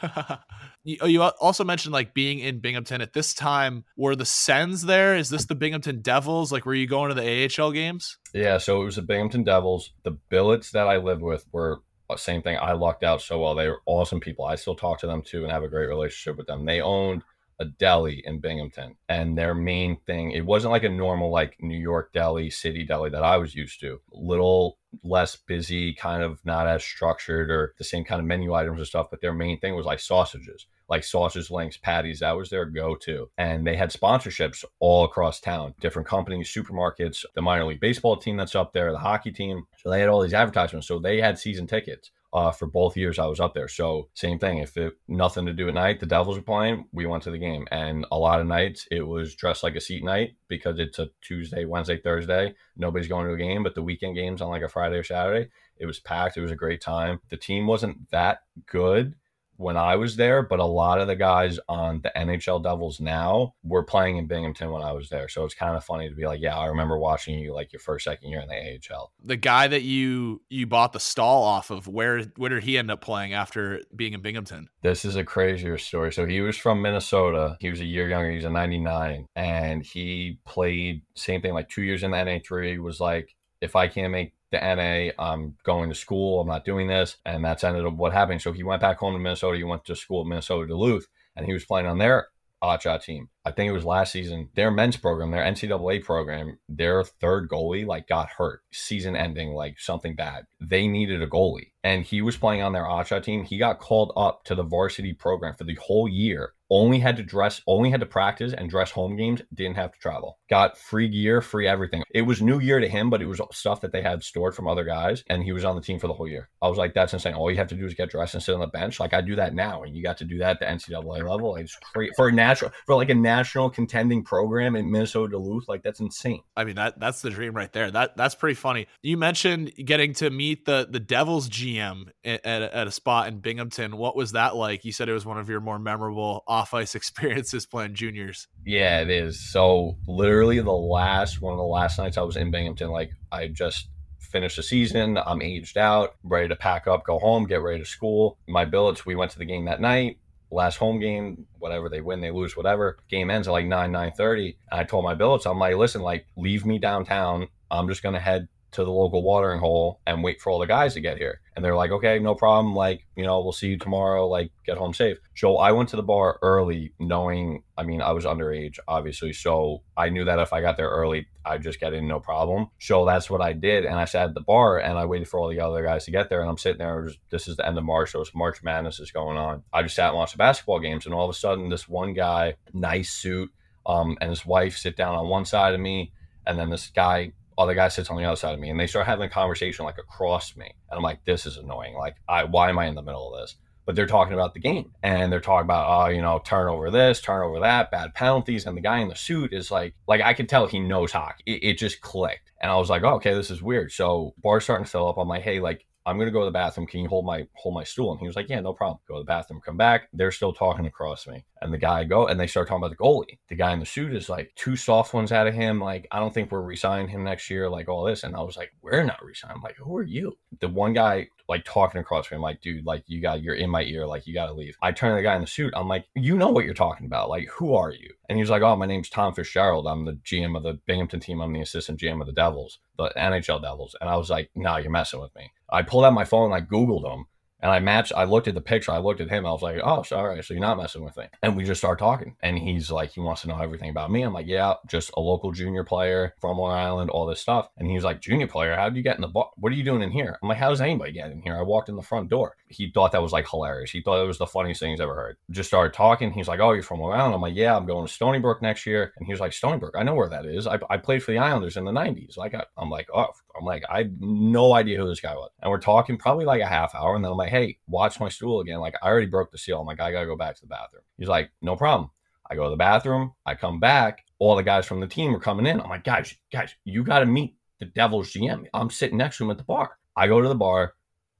you, oh, you also mentioned like being in Binghamton at this time. Were the Sens there? Is this the Binghamton Devils? Like, were you going to the AHL games? Yeah, so it was the Binghamton Devils. The billets that I lived with were uh, same thing. I lucked out so well. They were awesome people. I still talk to them too and have a great relationship with them. They owned a deli in Binghamton, and their main thing it wasn't like a normal like New York deli, city deli that I was used to. Little less busy, kind of not as structured or the same kind of menu items and stuff. But their main thing was like sausages, like sausage links, patties. That was their go to. And they had sponsorships all across town, different companies, supermarkets, the minor league baseball team that's up there, the hockey team. So they had all these advertisements. So they had season tickets uh, for both years I was up there. So same thing. If it nothing to do at night, the Devils were playing, we went to the game. And a lot of nights it was dressed like a seat night because it's a Tuesday, Wednesday, Thursday. Nobody's going to a game, but the weekend games on like a Friday or Saturday, it was packed. It was a great time. The team wasn't that good when I was there, but a lot of the guys on the NHL Devils now were playing in Binghamton when I was there. So it's kind of funny to be like, yeah, I remember watching you like your first second year in the AHL. The guy that you you bought the stall off of, where where did he end up playing after being in Binghamton? This is a crazier story. So he was from Minnesota. He was a year younger. He's a 99 and he played same thing like 2 years in the NA3 was like if I can't make the NA, I'm going to school, I'm not doing this. And that's ended up what happened. So he went back home to Minnesota. He went to school at Minnesota Duluth and he was playing on their ACHA team. I think it was last season. Their men's program, their NCAA program, their third goalie like got hurt, season ending, like something bad. They needed a goalie, and he was playing on their ACHA team. He got called up to the varsity program for the whole year only had to dress, only had to practice and dress home games, didn't have to travel. Got free gear, free everything. It was new year to him, but it was stuff that they had stored from other guys, and he was on the team for the whole year. I was like, that's insane. All you have to do is get dressed and sit on the bench. Like I do that now, and you got to do that at the NCAA level. It's crazy for a natural, for like a national contending program in Minnesota Duluth. Like that's insane. I mean, that that's the dream right there. That that's pretty funny. You mentioned getting to meet the the Devils GM at, at, at a spot in Binghamton. What was that like? You said it was one of your more memorable off ice experiences playing juniors. Yeah, it is. So literally the last one of the last nights I was in Binghamton, like I just finished the season. I'm aged out, ready to pack up, go home, get ready to school. My billets, we went to the game that night. Last home game, whatever they win, they lose, whatever. Game ends at like nine, nine thirty. I told my billets, I'm like, listen, like, leave me downtown. I'm just gonna head to the local watering hole and wait for all the guys to get here. And they're like, okay, no problem. Like, you know, we'll see you tomorrow. Like, get home safe. So I went to the bar early, knowing, I mean, I was underage, obviously. So I knew that if I got there early, I'd just get in no problem. So that's what I did. And I sat at the bar and I waited for all the other guys to get there. And I'm sitting there. Was, this is the end of March. So it's March Madness is going on. I just sat and watched the basketball games. And all of a sudden, this one guy, nice suit, um, and his wife sit down on one side of me. And then this guy other guy sits on the other side of me and they start having a conversation like across me. And I'm like, this is annoying. Like, I why am I in the middle of this? But they're talking about the game and they're talking about, oh, you know, turnover this, turnover that, bad penalties. And the guy in the suit is like, like I could tell he knows hockey. It, it just clicked. And I was like, oh, okay, this is weird. So bar's starting to fill up. I'm like, hey, like, I'm gonna go to the bathroom. Can you hold my hold my stool? And he was like, Yeah, no problem. Go to the bathroom, come back. They're still talking across me. And the guy go and they start talking about the goalie. The guy in the suit is like two soft ones out of him. Like, I don't think we're resigning him next year, like all this. And I was like, We're not resigning. I'm like, who are you? The one guy like talking across me. I'm like, dude, like you got you're in my ear, like you gotta leave. I turn to the guy in the suit, I'm like, you know what you're talking about. Like, who are you? And he's like, Oh, my name's Tom Fitzgerald. I'm the GM of the Binghamton team. I'm the assistant GM of the Devils, the NHL Devils. And I was like, No, you're messing with me. I pulled out my phone, I Googled him, and I matched, I looked at the picture, I looked at him, I was like, oh, all right, so you're not messing with me. And we just started talking. And he's like, he wants to know everything about me. I'm like, yeah, just a local junior player from Long Island, all this stuff. And he was like, junior player, how did you get in the bar? What are you doing in here? I'm like, how does anybody get in here? I walked in the front door. He thought that was like hilarious. He thought it was the funniest thing he's ever heard. Just started talking. He's like, oh, you're from Long Island? I'm like, yeah, I'm going to Stony Brook next year. And he was like, Stony Brook, I know where that is. I, I played for the Islanders in the 90s. Like, I, got I'm like, oh, I'm like, I had no idea who this guy was. And we're talking probably like a half hour. And then I'm like, hey, watch my stool again. Like, I already broke the seal. I'm like, I got to go back to the bathroom. He's like, no problem. I go to the bathroom. I come back. All the guys from the team are coming in. I'm like, guys, guys, you got to meet the Devils GM. I'm sitting next to him at the bar. I go to the bar.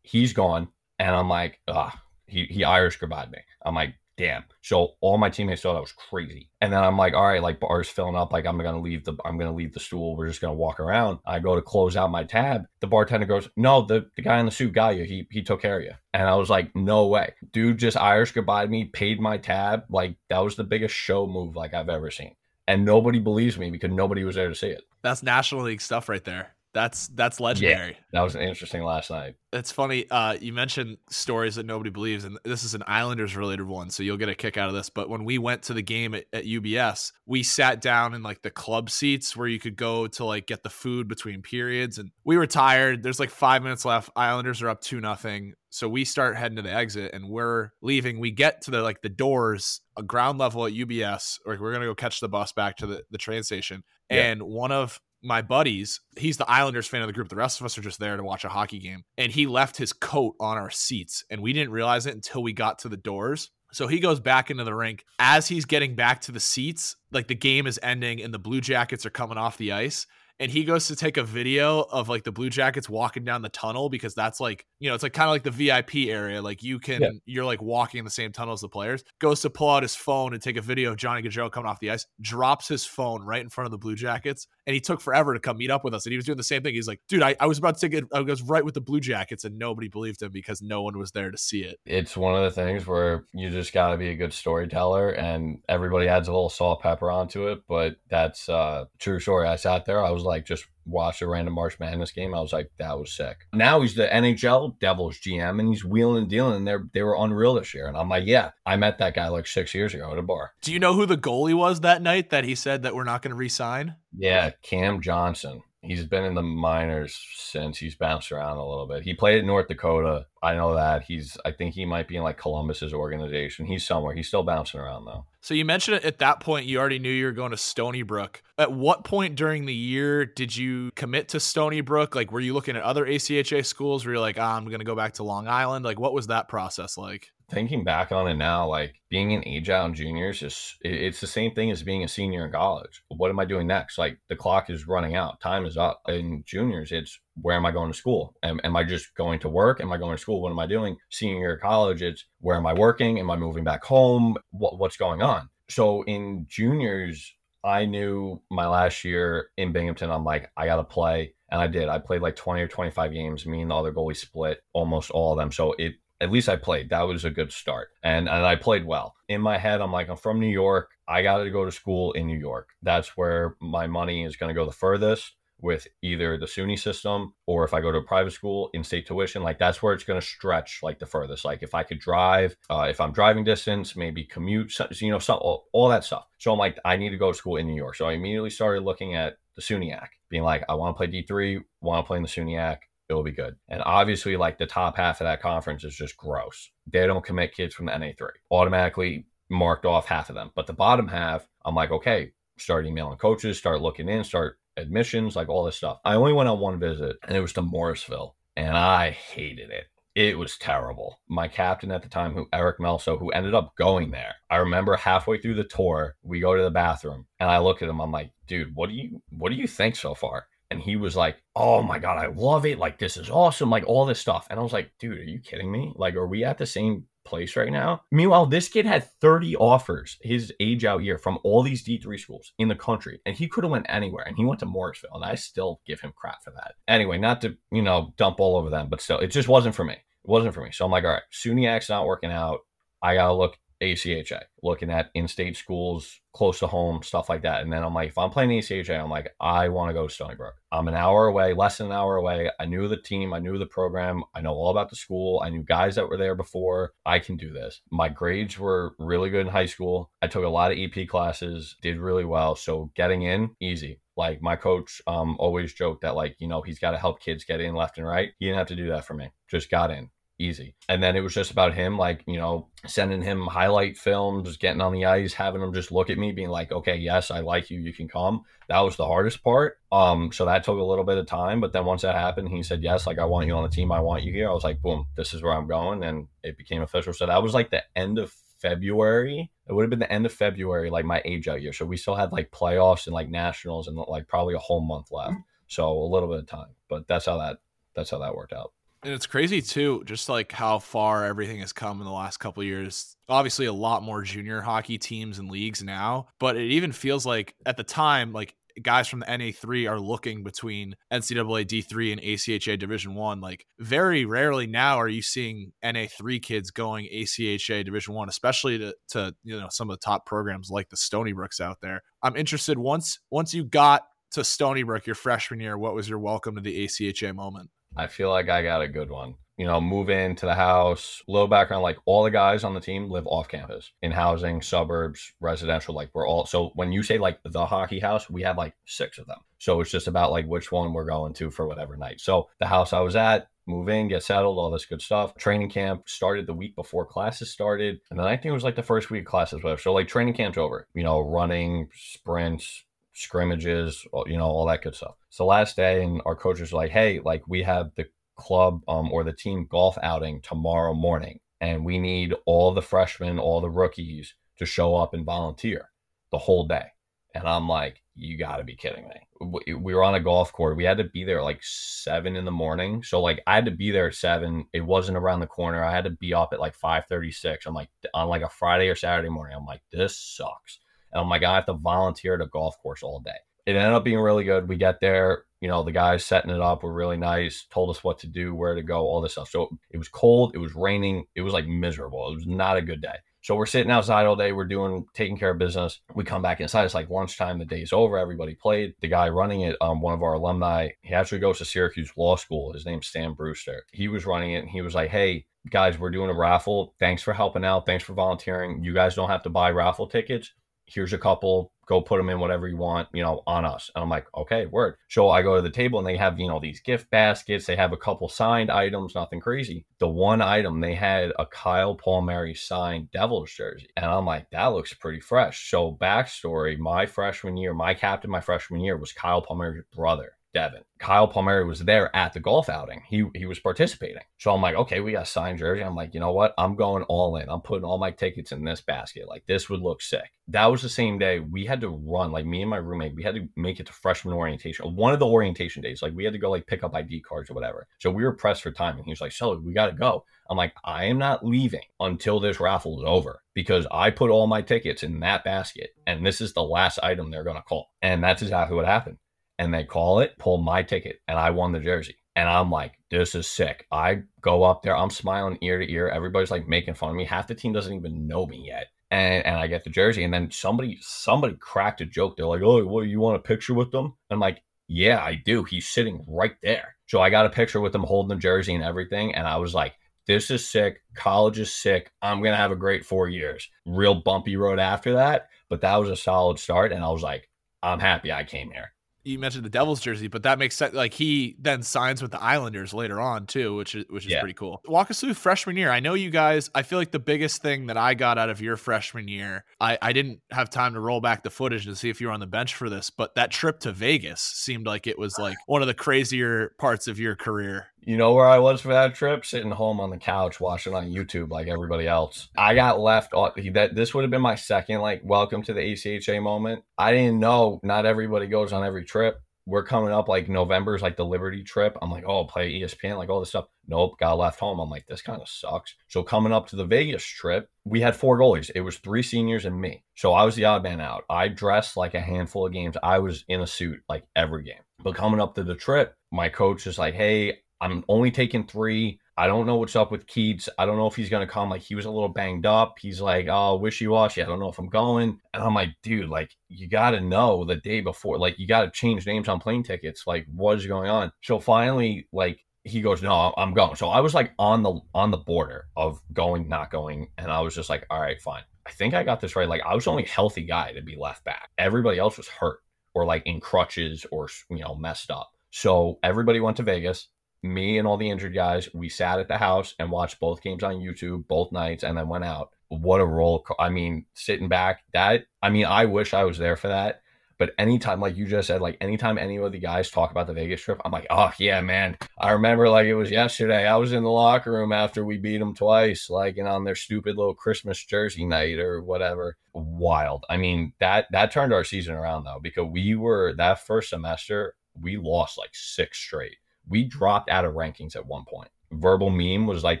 He's gone. And I'm like, ah, he, he Irish goodbye me. I'm like, damn. So all my teammates thought I was crazy. And then I'm like, all right, like bar's filling up. Like I'm gonna leave the I'm gonna leave the stool. We're just gonna walk around. I go to close out my tab. The bartender goes, no, the, the guy in the suit got you. He he took care of you. And I was like, no way. Dude just Irish goodbye me, paid my tab. Like that was the biggest show move like I've ever seen. And nobody believes me because nobody was there to see it. That's National League stuff right there. That's that's legendary. Yeah, That was interesting last night. It's funny. Uh, you mentioned stories that nobody believes, and this is an Islanders related one, so you'll get a kick out of this. But when we went to the game at, at, UBS, we sat down in like the club seats where you could go to like get the food between periods, and we were tired. There's like five minutes left. Islanders are up two nothing, so we start heading to the exit, and we're leaving. We get to the like the doors, a ground level at UBS, like we're gonna go catch the bus back to the the train station, yeah. and one of my buddies, he's the Islanders fan of the group. The rest of us are just there to watch a hockey game. And he left his coat on our seats. And we didn't realize it until we got to the doors. So he goes back into the rink. As he's getting back to the seats, like the game is ending and the Blue Jackets are coming off the ice and he goes to take a video of like the blue jackets walking down the tunnel because that's like you know it's like kind of like the vip area like you can yeah. you're like walking in the same tunnel as the players goes to pull out his phone and take a video of johnny gaudreau coming off the ice drops his phone right in front of the blue jackets and he took forever to come meet up with us and he was doing the same thing. He's like dude i, I was about to get, it i was right with the blue jackets and nobody believed him because no one was there to see it. It's one of the things where you just got to be a good storyteller and everybody adds a little salt pepper onto it but that's uh true story. I sat there i was like just watched a random March Madness game. I was like, that was sick. Now he's the NHL Devils GM and he's wheeling and dealing and they're they were unreal this year. And I'm like, yeah, I met that guy like six years ago at a bar. Do you know who the goalie was that night that he said that we're not going to resign? Yeah, Cam Johnson. He's been in the minors since he's bounced around a little bit. He played at North Dakota. I know that. He's I think he might be in like Columbus's organization. He's somewhere. He's still bouncing around though. So you mentioned at that point you already knew you were going to Stony Brook. At what point during the year did you commit to Stony Brook? Like were you looking at other ACHA schools where you're like, oh, I'm going to go back to Long Island? Like what was that process like? Thinking back on it now, like being an age out in juniors is it's the same thing as being a senior in college. What am I doing next? Like the clock is running out, time is up. In juniors, it's where am I going to school? Am, am I just going to work? Am I going to school? What am I doing? Senior year of college, it's where am I working? Am I moving back home? What, what's going on? So in juniors, I knew my last year in Binghamton, I'm like, I got to play. And I did. I played like 20 or 25 games. Me and the other goalie split almost all of them. So it at least I played. That was a good start. And and I played well. In my head, I'm like, I'm from New York. I got to go to school in New York. That's where my money is going to go the furthest with either the SUNY system or if I go to a private school in state tuition, like that's where it's going to stretch like the furthest. Like if I could drive, uh, if I'm driving distance, maybe commute, you know, all, all that stuff. So I'm like, I need to go to school in New York. So I immediately started looking at the SUNYAC, being like, I want to play D3, want to play in the SUNYAC it'll be good. And obviously, like the top half of that conference is just gross. They don't commit kids from the NA3. Automatically marked off half of them. But the bottom half, I'm like, okay, start emailing coaches, start looking in, start admissions, like all this stuff. I only went on one visit and it was to Morrisville and I hated it. It was terrible. My captain at the time, who Eric Melso, who ended up going there. I remember halfway through the tour, we go to the bathroom and I look at him. I'm like, dude, what do you what do you think so far? And he was like, "Oh my god, I love it! Like this is awesome! Like all this stuff." And I was like, "Dude, are you kidding me? Like, are we at the same place right now?" Meanwhile, this kid had 30 offers his age out year from all these D3 schools in the country, and he could have went anywhere, and he went to Morrisville, and I still give him crap for that. Anyway, not to you know dump all over them, but still, it just wasn't for me. It wasn't for me. So I'm like, all right, SUNYAC's not working out. I gotta look ACHA, looking at in-state schools close to home, stuff like that. And then I'm like, if I'm playing ACHA, I'm like, I want to go to Stony Brook. I'm an hour away, less than an hour away. I knew the team, I knew the program, I know all about the school, I knew guys that were there before. I can do this. My grades were really good in high school. I took a lot of AP classes, did really well. So getting in, easy. Like my coach um, always joked that like, you know, he's got to help kids get in left and right. He didn't have to do that for me. Just got in easy. And then it was just about him, like, you know, sending him highlight films, getting on the ice, having him just look at me, being like, okay, yes, I like you, you can come. That was the hardest part. Um, so that took a little bit of time. But then once that happened, he said, yes, like, I want you on the team, I want you here. I was like, boom, this is where I'm going. And it became official. So that was like the end of February. It would have been the end of February, like my age out year. So we still had like playoffs and like nationals and like probably a whole month left. So a little bit of time. But that's how that that's how that worked out. And it's crazy too, just like how far everything has come in the last couple years. Obviously, a lot more junior hockey teams and leagues now, but it even feels like at the time, like guys from the NA3 are looking between NCAA D3 and ACHA Division 1 like very rarely now are you seeing NA3 kids going ACHA Division 1 especially to to you know some of the top programs like the Stony Brooks out there. I'm interested once once you got to Stony Brook your freshman year what was your welcome to the ACHA moment I feel like I got a good one. You know, move into the house, low background, like all the guys on the team live off campus in housing, suburbs, residential. Like we're all, so when you say like the hockey house, we have like six of them. So it's just about like which one we're going to for whatever night. So the house I was at, move in, get settled, all this good stuff. Training camp started the week before classes started. And then I think it was like the first week of classes, whatever. So like training camp's over, you know, running, sprints, scrimmages, you know, all that good stuff. So last day, and our coach was like, "Hey, like we have the club um, or the team golf outing tomorrow morning, and we need all the freshmen, all the rookies to show up and volunteer the whole day." And I'm like, "You got to be kidding me!" We were on a golf course. We had to be there like seven in the morning. So like I had to be there at seven. It wasn't around the corner. I had to be up at like five thirty six. I'm like on like a Friday or Saturday morning. I'm like, this sucks. And I'm like, I have to volunteer at a golf course all day. It ended up being really good. We get there, you know, the guys setting it up were really nice, told us what to do, where to go, all this stuff. So it was cold, it was raining, it was like miserable. It was not a good day. So we're sitting outside all day. We're doing taking care of business. We come back inside. It's like lunchtime. The day's over. Everybody played. The guy running it, um, one of our alumni, he actually goes to Syracuse Law School. His name's Stan Brewster. He was running it, and he was like, "Hey guys, we're doing a raffle. Thanks for helping out. Thanks for volunteering. You guys don't have to buy raffle tickets here's a couple go put them in whatever you want you know on us. And i'm like okay word. So i go to the table and they have you know these gift baskets. They have a couple signed items nothing crazy. The one item they had a kyle palmieri signed devils jersey. And i'm like that looks pretty fresh. So backstory my freshman year my captain my freshman year was kyle palmieri's brother Devin. Kyle Palmieri was there at the golf outing. He he was participating. So I'm like, okay, we got signed jersey. I'm like, you know what? I'm going all in. I'm putting all my tickets in this basket. Like this would look sick. That was the same day we had to run. Like me and my roommate, we had to make it to freshman orientation. One of the orientation days, like we had to go like pick up ID cards or whatever. So we were pressed for time, and he was like, "So we got to go." I'm like, I am not leaving until this raffle is over because I put all my tickets in that basket, and this is the last item they're gonna call. And that's exactly what happened and they call it, pull my ticket, and I won the jersey. And I'm like, this is sick. I go up there, I'm smiling ear to ear. Everybody's like making fun of me. Half the team doesn't even know me yet. And, and I get the jersey, and then somebody somebody cracked a joke. They're like, "Oh, well, you want a picture with them?" I'm like, "Yeah, I do." He's sitting right there. So I got a picture with him holding the jersey and everything, and I was like, "This is sick. College is sick. I'm gonna have a great four years." Real bumpy road after that, but that was a solid start, and I was like, "I'm happy I came here." You mentioned the Devils jersey, but that makes sense. Like he then signs with the Islanders later on too, which is which is yeah. pretty cool. Walk us through freshman year. I know you guys. I feel like the biggest thing that I got out of your freshman year, I I didn't have time to roll back the footage to see if you were on the bench for this, but that trip to Vegas seemed like it was like one of the crazier parts of your career. You know where I was for that trip? Sitting home on the couch watching on YouTube like everybody else. I got left. off. That this would have been my second like welcome to the ACHA moment. I didn't know not everybody goes on every trip. We're coming up like November's like the Liberty trip. I'm like, oh, play ESPN, like all this stuff. Nope, got left home. I'm like, this kind of sucks. So coming up to the Vegas trip, we had four goalies. It was three seniors and me. So I was the odd man out. I dressed like a handful of games. I was in a suit like every game. But coming up to the trip, my coach is like, hey, I'm only taking three. I don't know what's up with Keats. I don't know if he's going to come. Like, he was a little banged up. He's like, oh, wishy washy. I don't know if I'm going. And I'm like, dude, like, you got to know the day before. Like, you got to change names on plane tickets. Like, what is going on? So finally, like, he goes, no, I'm going. So I was like on the on the border of going, not going, and I was just like, all right, fine. I think I got this right. Like I was the only healthy guy to be left back. Everybody else was hurt or like in crutches or you know messed up. So everybody went to Vegas me and all the injured guys, we sat at the house and watched both games on YouTube both nights and then went out. What a roll. I mean, sitting back, that, I mean, I wish I was there for that. But anytime, like you just said, like anytime any of the guys talk about the Vegas trip, I'm like, oh, yeah, man. I remember like it was yesterday. I was in the locker room after we beat them twice, like, and on their stupid little Christmas jersey night or whatever. Wild. I mean, that, that turned our season around though, because we were that first semester, we lost like six straight we dropped out of rankings at one point. verbal meme was like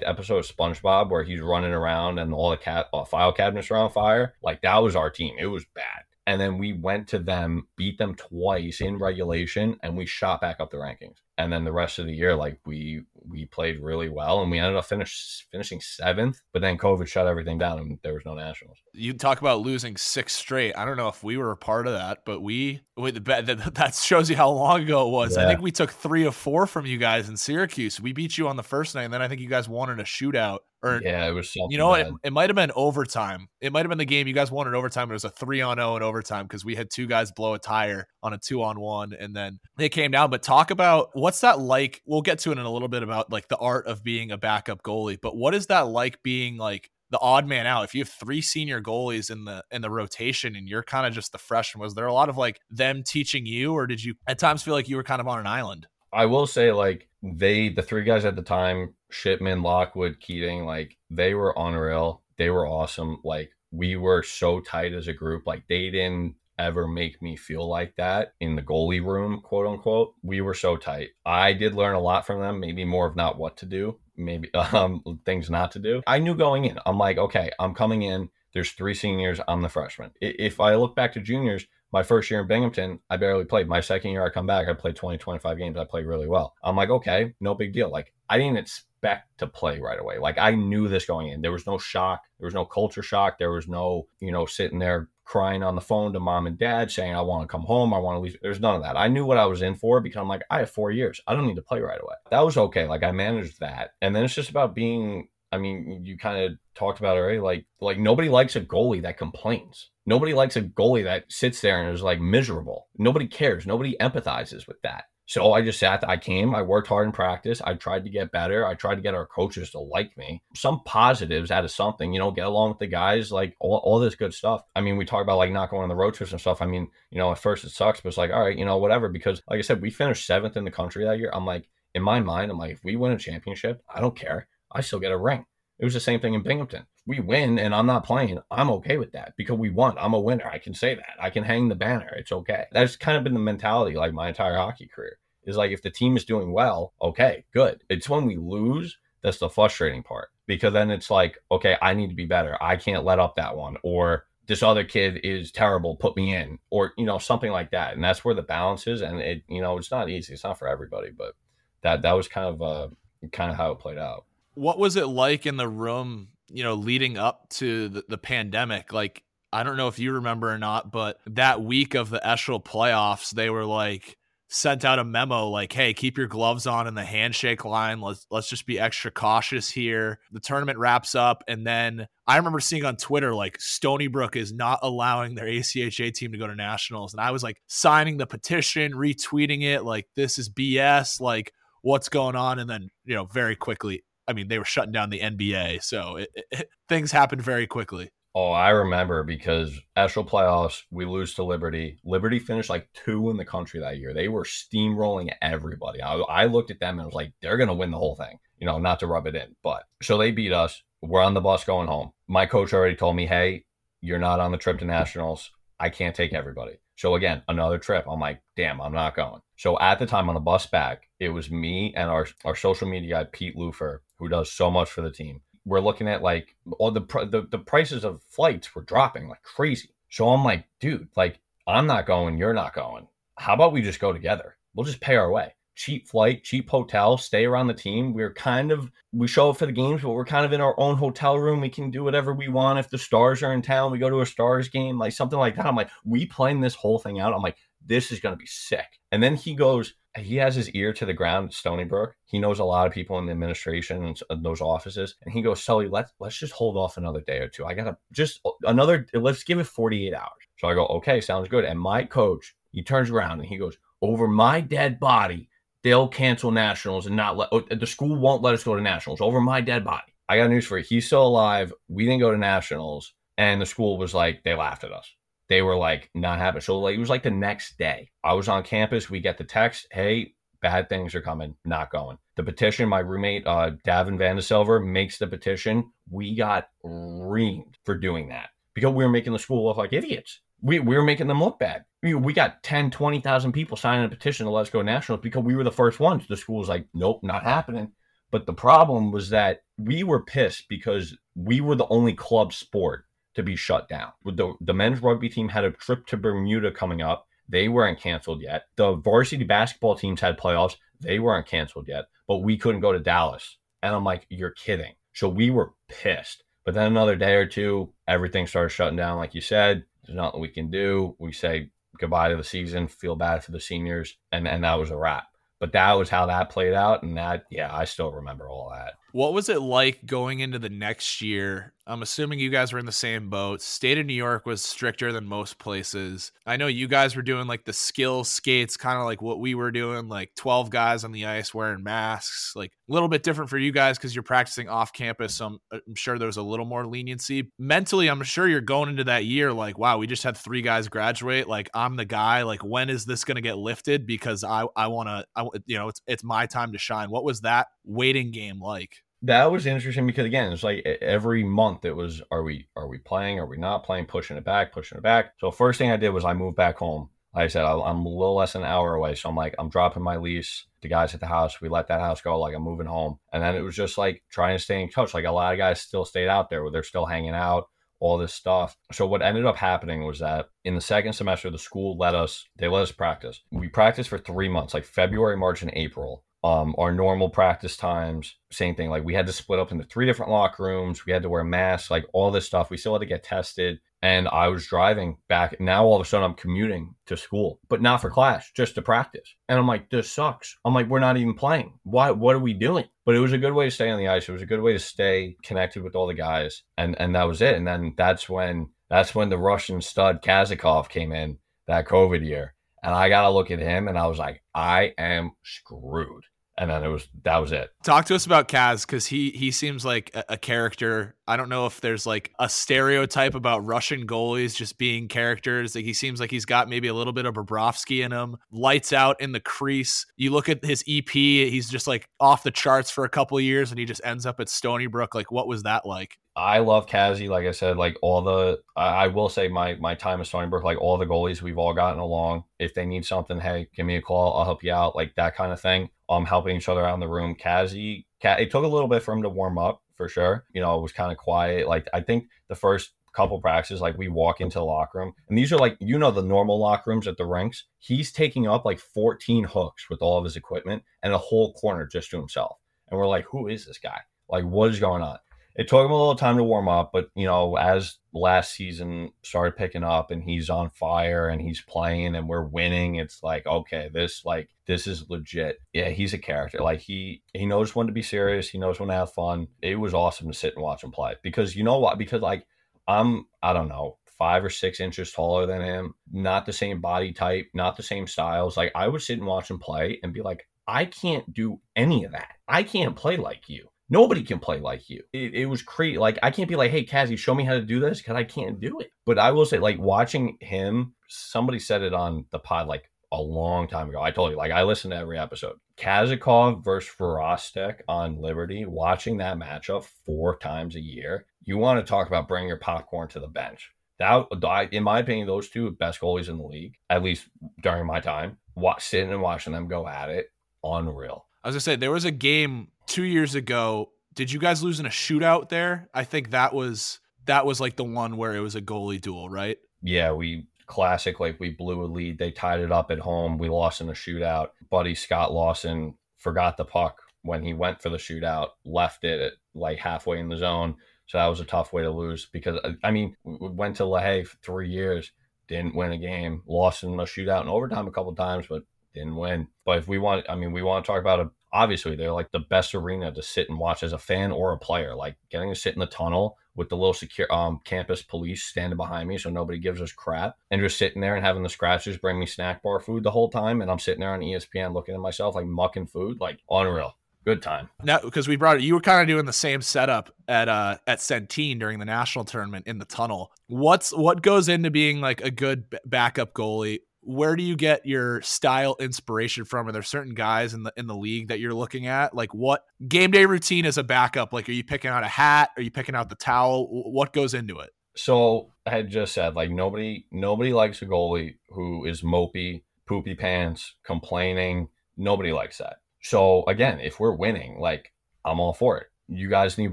the episode of SpongeBob where he's running around and all the cat uh, file cabinets are on fire. Like that was our team. It was bad. And then we went to them, beat them twice in regulation, and we shot back up the rankings. And then the rest of the year, like we we played really well, and we ended up finish, finishing seventh. But then COVID shut everything down, and there was no nationals. You talk about losing six straight. I don't know if we were a part of that, but we wait, that, that shows you how long ago it was. Yeah. I think we took three of four from you guys in Syracuse. We beat you on the first night, and then I think you guys won in a shootout or yeah, it was. You know, it, it might have been overtime. It might have been the game you guys won in overtime. It was a three on zero in overtime because we had two guys blow a tire on a two on one, and then it came down. But talk about what's that like? We'll get to it in a little bit about like the art of being a backup goalie. But what is that like being like the odd man out? If you have three senior goalies in the in the rotation and you're kind of just the freshman, was there a lot of like them teaching you, or did you at times feel like you were kind of on an island? I will say, like they, the three guys at the time, Shipman, Lockwood, Keating, like they were unreal. They were awesome. Like we were so tight as a group. Like they didn't ever make me feel like that in the goalie room, quote unquote. We were so tight. I did learn a lot from them, maybe more of not what to do, maybe um, things not to do. I knew going in, I'm like, okay, I'm coming in. There's three seniors. I'm the freshman. If I look back to juniors, my first year in Binghamton, I barely played. My second year, I come back, I played 20, 25 games. I played really well. I'm like, okay, no big deal. Like, I didn't expect to play right away. Like, I knew this going in. There was no shock. There was no culture shock. There was no, you know, sitting there crying on the phone to mom and dad saying, I want to come home. I want to leave. There's none of that. I knew what I was in for because I'm like, I have four years. I don't need to play right away. That was okay. Like, I managed that. And then it's just about being I mean, you kind of talked about it already. Like, like nobody likes a goalie that complains. Nobody likes a goalie that sits there and is like miserable. Nobody cares. Nobody empathizes with that. So I just sat. I came. I worked hard in practice. I tried to get better. I tried to get our coaches to like me. Some positives out of something. You know, get along with the guys. Like all, all this good stuff. I mean, we talk about like not going on the road trips and stuff. I mean, you know, at first it sucks, but it's like, all right, you know, whatever. Because like I said, we finished seventh in the country that year. I'm like, in my mind, I'm like, if we win a championship, I don't care. I still get a ring. It was the same thing in Binghamton. We win and I'm not playing. I'm okay with that because we won. I'm a winner. I can say that. I can hang the banner. It's okay. That's kind of been the mentality like my entire hockey career. Is like if the team is doing well, okay, good. It's when we lose that's the frustrating part because then it's like, okay, I need to be better. I can't let up that one or this other kid is terrible, put me in or you know something like that. And that's where the balance is and it you know, it's not easy. It's not for everybody, but that that was kind of uh kind of how it played out what was it like in the room, you know, leading up to the, the pandemic? Like, I don't know if you remember or not, but that week of the ESCHL playoffs, they were like sent out a memo like, "Hey, keep your gloves on in the handshake line. Let's let's just be extra cautious here." The tournament wraps up, and then I remember seeing on Twitter like Stony Brook is not allowing their ACHA team to go to nationals, and I was like signing the petition, retweeting it, like this is BS, like what's going on, and then you know very quickly I mean, they were shutting down the NBA, so it, it, things happened very quickly. Oh, I remember because ESCHL playoffs, we lose to Liberty. Liberty finished like two in the country that year. They were steamrolling everybody. I, I looked at them and was like, they're going to win the whole thing, you know, not to rub it in. But so they beat us. We're on the bus going home. My coach already told me, hey, you're not on the trip to nationals. I can't take everybody. So again, another trip. I'm like, damn, I'm not going. So at the time on the bus back, it was me and our, our social media guy, Pete Lufer, who does so much for the team. We're looking at like all the, the the prices of flights were dropping like crazy. So I'm like, dude, like I'm not going, you're not going. How about we just go together? We'll just pay our way. Cheap flight, cheap hotel, stay around the team. We're kind of we show up for the games, but we're kind of in our own hotel room. We can do whatever we want. If the stars are in town, we go to a stars game, like something like that. I'm like, we planned this whole thing out. I'm like, this is gonna be sick. And then he goes, he has his ear to the ground at Stony Brook. He knows a lot of people in the administration and uh, those offices. And he goes, Sully, let's let's just hold off another day or two. I gotta just uh, another let's give it 48 hours. So I go, okay, sounds good. And my coach, he turns around and he goes, over my dead body, they'll cancel nationals and not let oh, the school won't let us go to nationals over my dead body. I got news for you. He's still alive. We didn't go to nationals. And the school was like, they laughed at us they were like not having. So like it was like the next day. I was on campus. We get the text, hey, bad things are coming. Not going. The petition. My roommate, uh, Davin Vandesilver, makes the petition. We got reamed for doing that because we were making the school look like idiots. We, we were making them look bad. We, we got 10, 20,000 people signing a petition to let us go nationals because we were the first ones. The school was like, nope, not happening. But the problem was that we were pissed because we were the only club sport to be shut down. The, the men's rugby team had a trip to Bermuda coming up. They weren't canceled yet. The varsity basketball teams had playoffs. They weren't canceled yet, but we couldn't go to Dallas. And I'm like, you're kidding. So we were pissed. But then another day or two, everything started shutting down, like you said. There's nothing we can do. We say goodbye to the season, feel bad for the seniors, and, and that was a wrap. But that was how that played out. And that, yeah, I still remember all that. What was it like going into the next year? I'm assuming you guys were in the same boat. State of New York was stricter than most places. I know you guys were doing like the skill skates, kind of like what we were doing, like 12 guys on the ice wearing masks. Like a little bit different for you guys because you're practicing off campus. So I'm, uh, I'm sure there's a little more leniency. Mentally, I'm sure you're going into that year like, wow, we just had three guys graduate. Like I'm the guy. Like when is this going to get lifted? Because I I want to, I you know, it's it's my time to shine. What was that waiting game like? That was interesting because again, it's like every month it was, are we are we playing? Are we not playing? Pushing it back, pushing it back. So first thing I did was I moved back home. Like I said, I'm a little less than an hour away, so I'm like, I'm dropping my lease. The guys at the house, we let that house go. Like I'm moving home, and then it was just like trying to stay in touch. Like a lot of guys still stayed out there, where they're still hanging out all this stuff. So what ended up happening was that in the second semester, the school let us they let us practice. We practiced for three months, like February, March, and April um, our normal practice times, same thing. Like we had to split up into three different locker rooms. We had to wear masks, like all this stuff. We still had to get tested. And I was driving back. Now all of a sudden I'm commuting to school, but not for class, just to practice. And I'm like, this sucks. I'm like, we're not even playing. Why? What are we doing? But it was a good way to stay on the ice. It was a good way to stay connected with all the guys. And and that was it. And then that's when that's when the Russian stud Kazakov came in that COVID year. And I got to look at him and I was like, I am screwed and then it was that was it. Talk to us about Kaz because he he seems like a, a, character. I don't know if there's like a stereotype about Russian goalies just being characters. Like he seems like he's got maybe a little bit of Bobrovsky in him. Lights out in the crease. You look at his EP; he's just like off the charts for a couple years, and he just ends up at Stony Brook. Like, what was that like? I love Kazi. Like I said, like all the I, I will say my my time at Stony Brook, like all the goalies, we've all gotten along. If they need something, hey, give me a call. I'll help you out. Like that kind of thing um, helping each other out in the room. Kazi, it took a little bit for him to warm up for sure. You know, it was kind of quiet. Like I think the first couple practices, like we walk into the locker room, and these are like you know the normal locker rooms at the rinks. He's taking up like 14 hooks with all of his equipment and a whole corner just to himself. And we're like, who is this guy? Like, what is going on? It took him a little time to warm up, but you know, as last season started picking up and he's on fire and he's playing and we're winning, it's like, okay, this like this is legit. Yeah, he's a character. Like he he knows when to be serious, he knows when to have fun. It was awesome to sit and watch him play. Because you know what? Because like I'm I don't know, five or six inches taller than him, not the same body type, not the same styles. Like I would sit and watch him play and be like, I can't do any of that. I can't play like you. Nobody can play like you. It, it was crazy. Like I can't be like, hey, Kazi, show me how to do this because I can't do it. But I will say, like watching him, somebody said it on the pod like a long time ago. I told you, like I listen to every episode. Kazakov versus Farostek on Liberty. Watching that matchup four times a year, you want to talk about bringing your popcorn to the bench. That, in my opinion, those two best goalies in the league, at least during my time. Watch, sitting and watching them go at it, unreal. I was gonna say there was a game two years ago. Did you guys lose in a shootout there? I think that was that was like the one where it was a goalie duel, right? Yeah, we classic like we blew a lead. They tied it up at home. We lost in a shootout. Buddy Scott Lawson forgot the puck when he went for the shootout, left it at like halfway in the zone. So that was a tough way to lose because uh, I mean, we went to LaHaye for three years, didn't win a game, lost in a shootout in overtime a couple times, but didn't win. But if we want, I mean, we want to talk about a obviously they're like the best arena to sit and watch as a fan or a player. Like getting to sit in the tunnel with the little secure um, campus police standing behind me so nobody gives us crap and just sitting there and having the scratchers bring me snack bar food the whole time and I'm sitting there on ESPN looking at myself like mucking food like unreal good time now because we brought it you were kind of doing the same setup at uh at Centene during the national tournament in the tunnel what's what goes into being like a good backup goalie where do you get your style inspiration from? Are there certain guys in the in the league that you're looking at? Like what game day routine is a backup? Like are you picking out a hat? Are you picking out the towel? What goes into it? So I had just said like nobody nobody likes a goalie who is mopey, poopy pants, complaining. Nobody likes that. So again, if we're winning, like I'm all for it. You guys need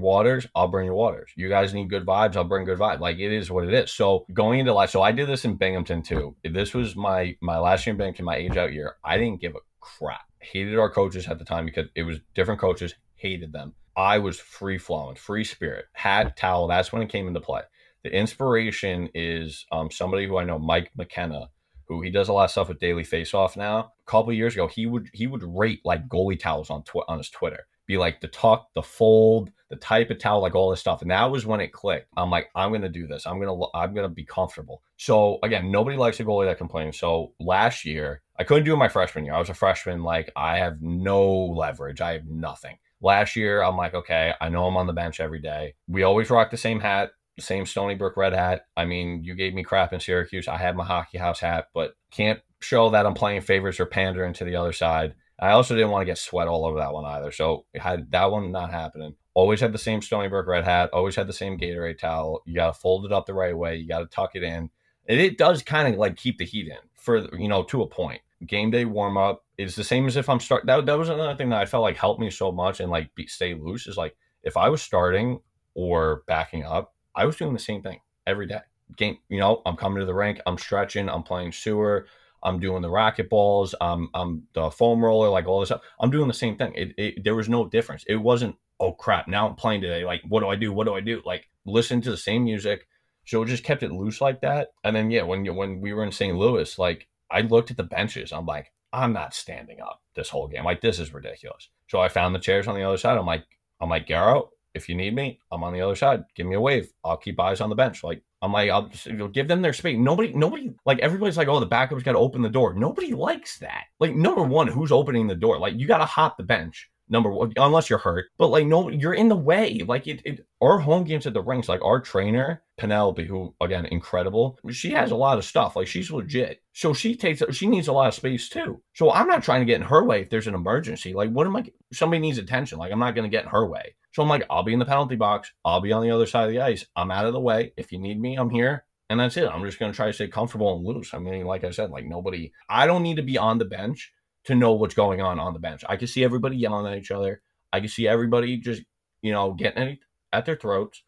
waters, I'll bring you waters. You guys need good vibes, I'll bring good vibes. Like it is what it is. So going into life, so I did this in Binghamton too. This was my my last year in Binghamton, my age out year. I didn't give a crap. Hated our coaches at the time because it was different coaches, hated them. I was free flowing, free spirit, hat, towel. That's when it came into play. The inspiration is um, somebody who I know, Mike McKenna, who he does a lot of stuff with Daily Face Off now. A couple years ago, he would he would rate like goalie towels on tw- on his Twitter, be like the tuck, the fold, the type of towel, like all this stuff. And that was when it clicked. I'm like, I'm gonna do this. I'm gonna I'm gonna be comfortable. So again, nobody likes a goalie that complains. So last year, I couldn't do it my freshman year. I was a freshman. Like I have no leverage. I have nothing. Last year, I'm like, okay, I know I'm on the bench every day. We always rock the same hat, same Stony Brook red hat. I mean, you gave me crap in Syracuse. I had my hockey house hat, but can't show that I'm playing favors or pandering to the other side. I also didn't want to get sweat all over that one either. So had that one not happening. Always had the same Stony Brook red hat. Always had the same Gatorade towel. You got to fold it up the right way. You got to tuck it in. And it does kind of like keep the heat in for, you know, to a point. Game day warm up is the same as if I'm start. That, that was another thing that I felt like helped me so much and like be, stay loose is like if I was starting or backing up, I was doing the same thing every day. Game, you know, I'm coming to the rink, I'm stretching, I'm playing sewer, I'm doing the racket balls, I'm I'm the foam roller, like all this stuff. I'm doing the same thing. It, it there was no difference. It wasn't oh crap, now I'm playing today. Like what do I do? What do I do? Like listen to the same music. So it just kept it loose like that. And then yeah, when when we were in St. Louis, like I looked at the benches. I'm like, I'm not standing up this whole game. Like this is ridiculous. So I found the chairs on the other side. I'm like, I'm like, Garrow, if you need me, I'm on the other side. Give me a wave. I'll keep eyes on the bench. Like I'm like, I'll just, give them their space. Nobody, nobody, like everybody's like, oh, the backup's got to open the door. Nobody likes that. Like number one, who's opening the door? Like you got to hop the bench. Number one, unless you're hurt, but like no, you're in the way. Like it, it our home games at the rinks, like our trainer Penelope, who again incredible, she has a lot of stuff. Like she's legit, so she takes she needs a lot of space too. So I'm not trying to get in her way if there's an emergency. Like what am I? Somebody needs attention. Like I'm not going to get in her way. So I'm like, I'll be in the penalty box. I'll be on the other side of the ice. I'm out of the way. If you need me, I'm here. And that's it. I'm just going to try to stay comfortable and loose. I mean, like I said, like nobody, I don't need to be on the bench to know what's going on on the bench. I can see everybody yelling at each other. I can see everybody just, you know, getting at their throats.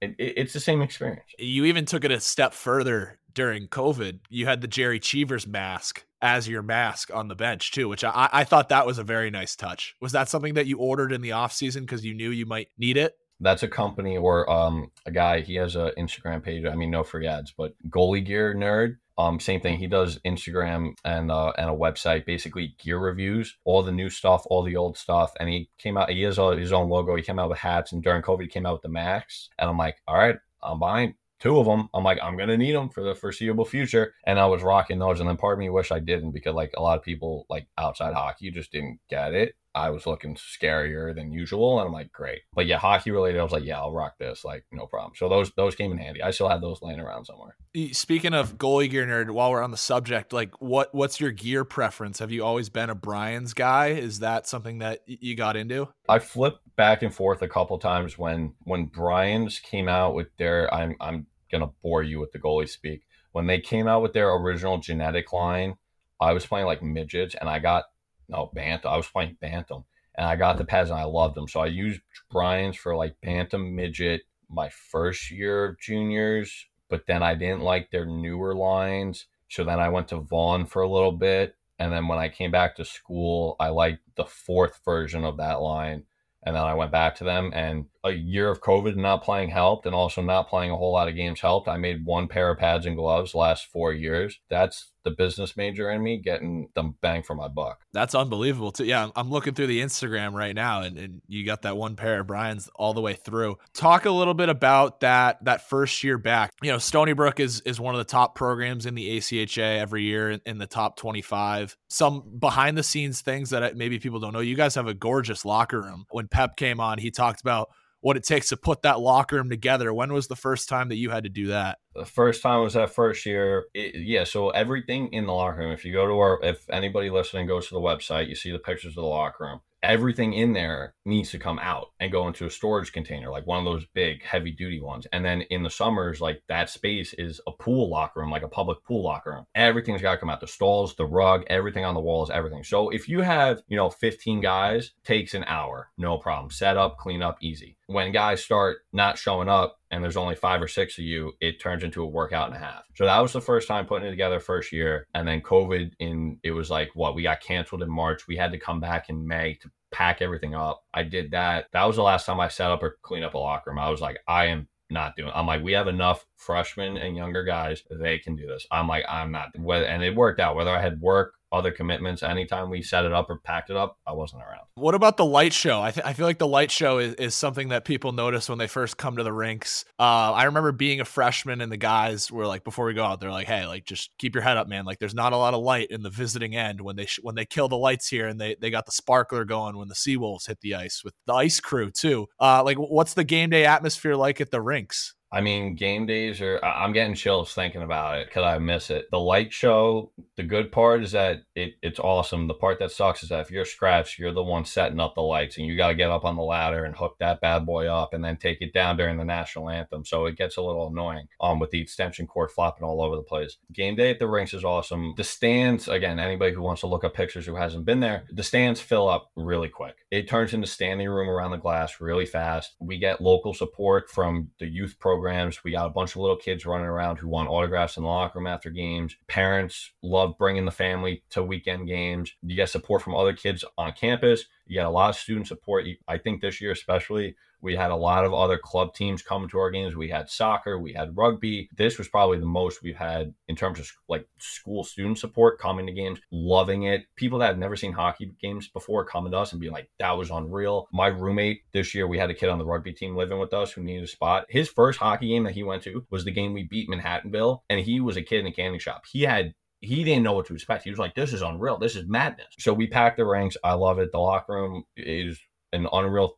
It, it, it's the same experience. You even took it a step further during COVID. You had the Jerry Cheevers mask as your mask on the bench too, which I, I thought that was a very nice touch. Was that something that you ordered in the off season because you knew you might need it? That's a company or um, a guy. He has an Instagram page. I mean, no free ads, but Goalie Gear Nerd. Um, same thing. He does Instagram and uh, and a website, basically gear reviews, all the new stuff, all the old stuff. And he came out. He has his own logo. He came out with hats, and during COVID, he came out with the Max. And I'm like, all right, I'm buying two of them. I'm like, I'm gonna need them for the foreseeable future, and I was rocking those. And then part of me wish I didn't because like a lot of people like outside hockey just didn't get it. I was looking scarier than usual, and I'm like, great. But yeah, hockey related, I was like, yeah, I'll rock this, like no problem. So those those came in handy. I still have those laying around somewhere. Speaking of goalie gear nerd, while we're on the subject, like what what's your gear preference? Have you always been a Brian's guy? Is that something that you got into? I flipped back and forth a couple times when when Brian's came out with their I'm I'm gonna bore you with the goalie speak. When they came out with their original G-Netik line, I was playing like midgets and I got no bantam. I was playing bantam, and I got the pads and I loved them. So I used Brian's for like bantam midget my first year of juniors, but then I didn't like their newer lines. So then I went to Vaughn for a little bit, and then when I came back to school, I liked the fourth version of that line. And then I went back to them, and a year of COVID not playing helped, and also not playing a whole lot of games helped. I made one pair of pads and gloves last four years. That's the business major in me getting the bang for my buck. That's unbelievable too. Yeah, I'm looking through the Instagram right now, and, and you got that one pair of Brian's all the way through. Talk a little bit about that that first year back. You know, Stony Brook is is one of the top programs in the ACHA every year in, in the top 25. Some behind the scenes things that maybe people don't know. You guys have a gorgeous locker room. When Pep came on, he talked about what it takes to put that locker room together. When was the first time that you had to do that? The first time was that first year. It, yeah, so everything in the locker room. If you go to our, if anybody listening goes to the website, you see the pictures of the locker room. everything in there needs to come out and go into a storage container, like one of those big heavy duty ones. And then in the summers, like that space is a pool locker room, like a public pool locker room. Everything's got to come out the stalls, the rug, everything on the walls, everything. So if you have, you know, 15 guys, takes an hour, no problem. Set up, clean up, easy. When guys start not showing up and there's only five or six of you, it turns into a workout and a half. So that was the first time putting it together first year. And then COVID in it was like what we got canceled in March. We had to come back in May to pack everything up. I did that. That was the last time I set up or cleaned up a locker room. I was like, I am not doing. I'm like, we have enough freshmen and younger guys. They can do this. I'm like, I'm not. And it worked out. Whether I had work other commitments. Anytime we set it up or packed it up, I wasn't around. What about the light show? I, th- I feel like the light show is, is something that people notice when they first come to the rinks. Uh, I remember being a freshman and the guys were like, before we go out, they're like, "Hey, like just keep your head up, man. Like there's not a lot of light in the visiting end when they sh- when they kill the lights here and they they got the sparkler going when the Seawolves hit the ice with the ice crew too. Uh, like what's the game day atmosphere like at the rinks? I mean, game days are, I'm getting chills thinking about it because I miss it. The light show, the good part is that it, it's awesome. The part that sucks is that if you're scratched, you're the one setting up the lights and you got to get up on the ladder and hook that bad boy up and then take it down during the national anthem. So it gets a little annoying um, with the extension cord flopping all over the place. Game day at the rinks is awesome. The stands, again, anybody who wants to look up pictures who hasn't been there, the stands fill up really quick. It turns into standing room around the glass really fast. We get local support from the youth program programs. We got a bunch of little kids running around who want autographs in the locker room after games. Parents love bringing the family to weekend games. You get support from other kids on campus. You get a lot of student support. I think this year, especially, we had a lot of other club teams coming to our games. We had soccer, we had rugby. This was probably the most we've had in terms of like school student support coming to games, loving it. People that have never seen hockey games before coming to us and being like, that was unreal. My roommate this year, we had a kid on the rugby team living with us who needed a spot. His first hockey game that he went to was the game we beat Manhattanville, and he was a kid in a candy shop. He had he didn't know what to expect. He was like, "This is unreal. This is madness." So we packed the ranks. I love it. The locker room is an unreal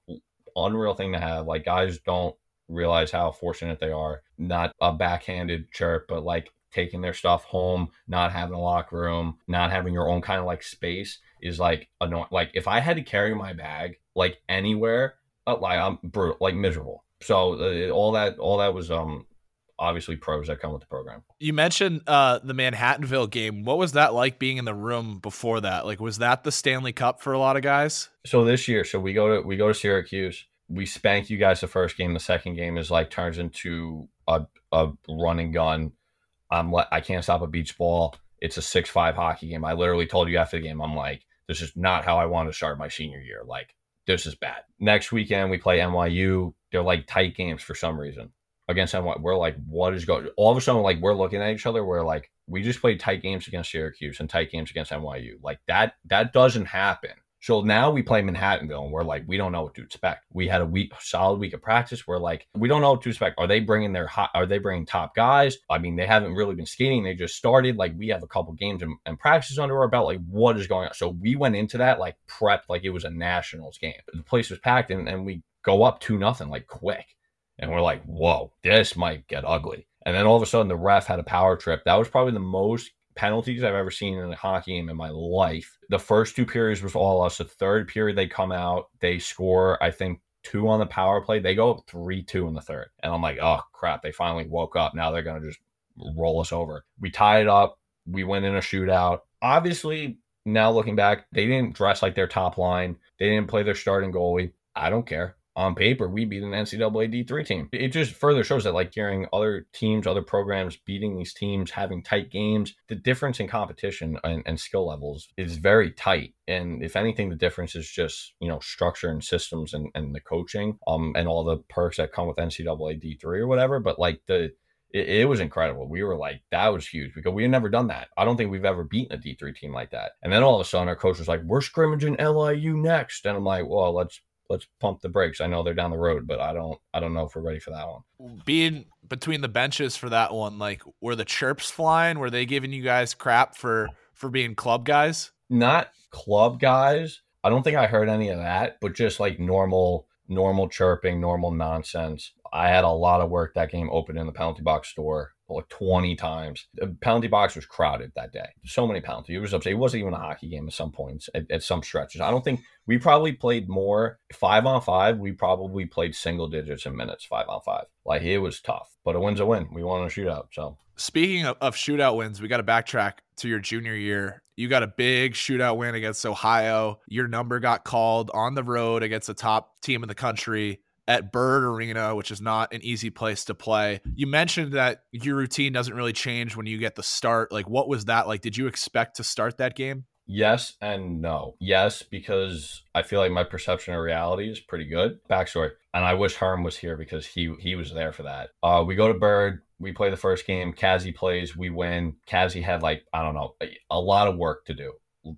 unreal thing to have. Like guys don't realize how fortunate they are. Not a backhanded chirp, but like taking their stuff home, not having a locker room, not having your own kind of like space is like annoying. Like if I had to carry my bag like anywhere, uh, like I'm brutal, like miserable. So uh, all that, all that was um obviously pros that come with the program. You mentioned uh, the Manhattanville game. What was that like being in the room before that? Like, was that the Stanley Cup for a lot of guys? So this year, so we go to we go to Syracuse. We spank you guys the first game. The second game is like turns into a a running gun. I'm le- I can't stop a beach ball. It's a six five hockey game. I literally told you after the game, I'm like, this is not how I want to start my senior year. Like, this is bad. Next weekend we play NYU. They're like tight games for some reason against NY. We're like, what is going? All of a sudden, like we're looking at each other. We're like, we just played tight games against Syracuse and tight games against NYU. Like that, that doesn't happen. So now we play Manhattanville and we're like, we don't know what to expect. We had a week, solid week of practice. We're like, we don't know what to expect. Are they bringing their hot? Are they bringing top guys? I mean, they haven't really been skating. They just started. Like we have a couple games and, and practices under our belt. Like what is going on? So we went into that like prepped like it was a nationals game. The place was packed and, and we go up two nothing like quick and we're like, whoa, this might get ugly. And then all of a sudden, the ref had a power trip. That was probably the most penalties I've ever seen in a hockey game in my life. The first two periods was all us. The third period, they come out, they score, I think, two on the power play. They go up 3 2 in the third. And I'm like, oh, crap. They finally woke up. Now they're going to just roll us over. We tied it up. We went in a shootout. Obviously, now looking back, they didn't dress like their top line. They didn't play their starting goalie. I don't care on paper, we beat an NCAA D3 team. It just further shows that, like, hearing other teams, other programs beating these teams, having tight games, the difference in competition and, and, skill levels is very tight. And if anything, the difference is just, you know, structure and systems and, and the coaching um, and all the perks that come with NCAA D3 or whatever. But, like, the, it, it, was incredible. We were like, that was huge because we had never done that. I don't think we've ever beaten a D3 team like that. And then all of a sudden, our coach was like, we're scrimmaging LIU next. And I'm like, well, let's let's pump the brakes. I know they're down the road, but I don't I don't know if we're ready for that one. Being between the benches for that one, like were the chirps flying? Were they giving you guys crap for for being club guys? Not club guys. I don't think I heard any of that, but just like normal normal chirping, normal nonsense. I had a lot of work that game open in the penalty box store like 20 times. The penalty box was crowded that day. So many penalties. It was upset. It wasn't even a hockey game at some points, at, at some stretches. I don't think we probably played more five on five. We probably played single digits in minutes, five on five. Like it was tough, but a win's a win. We won a shootout. So Speaking of, of shootout wins, we got to backtrack to your junior year. You got a big shootout win against Ohio. Your number got called on the road against a top team in the country at Bird Arena, which is not an easy place to play. You mentioned that your routine doesn't really change when you get the start. Like, what was that like? Did you expect to start that game? Yes and no. Yes, because I feel like my perception of reality is pretty good. Backstory, and I wish Herm was here because he he was there for that. Uh, we go to Bird. We play the first game. Kazi plays. We win. Kazi had like I don't know a, a lot of work to do.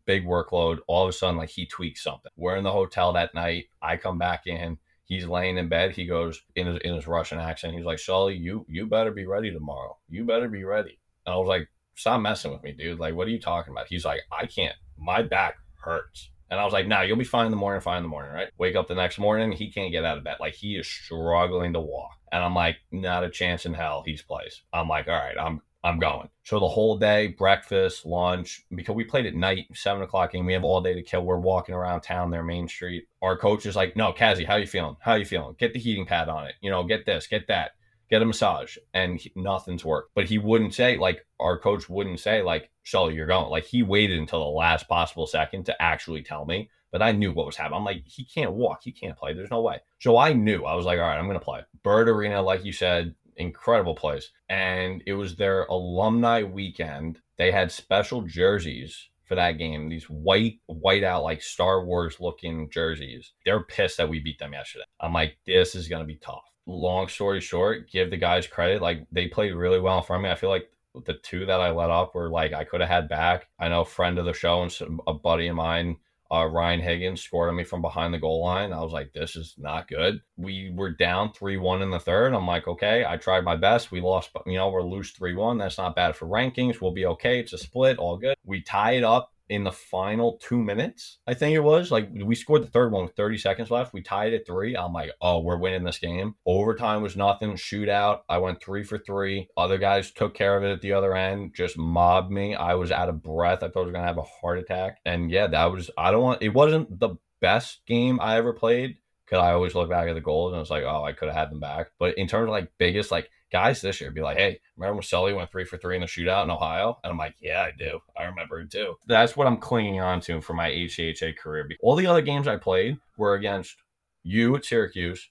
Big workload. All of a sudden, like he tweaks something. We're in the hotel that night. I come back in. He's laying in bed. He goes in his, in his Russian accent. He's like, "Sully, you you better be ready tomorrow. You better be ready." And I was like, "Stop messing with me, dude. Like, what are you talking about?" He's like, "I can't. My back hurts." And I was like, "Nah, you'll be fine in the morning. Fine in the morning, right?" Wake up the next morning. He can't get out of bed. Like he is struggling to walk. And I'm like, "Not a chance in hell. He's plays." I'm like, "All right, I'm I'm going. So the whole day, breakfast, lunch, because we played at night, seven o'clock and We have all day to kill. We're walking around town there, Main Street. Our coach is like, no, Kazi, how you feeling? How you feeling? Get the heating pad on it. You know, get this, get that, get a massage. And he, nothing's worked. But he wouldn't say, like, our coach wouldn't say, like, "Shelly, you're going. Like, he waited until the last possible second to actually tell me. But I knew what was happening. I'm like, he can't walk. He can't play. There's no way. So I knew. I was like, all right, I'm going to play. Bird Arena, like you said, incredible place. And it was their alumni weekend. They had special jerseys for that game. These white, white out like Star Wars looking jerseys. They're pissed that we beat them yesterday. I'm like, this is gonna be tough. Long story short, give the guys credit. Like they played really well in front of me. I feel like the two that I let up were like I could have had back. I know friend of the show and a buddy of mine uh, Ryan Higgins scored on me from behind the goal line. I was like, this is not good. We were down 3 1 in the third. I'm like, okay, I tried my best. We lost, but you know, we're lose 3 1. That's not bad for rankings. We'll be okay. It's a split, all good. We tie it up in the final two minutes, I think it was. Like we scored the third one with 30 seconds left. We tied at three. I'm like, oh, we're winning this game. Overtime was nothing. Shootout. I went three for three. Other guys took care of it at the other end, just mobbed me. I was out of breath. I thought I was gonna have a heart attack. And yeah, that was I don't want it wasn't the best game I ever played. Cause I always look back at the goals and it's like, oh, I could have had them back. But in terms of like biggest, like guys this year be like, hey, remember when Sully went three for three in the shootout in Ohio? And I'm like, yeah, I do. I remember it too. That's what I'm clinging on to for my ACHA career. All the other games I played were against you at Syracuse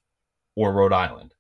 or Rhode Island.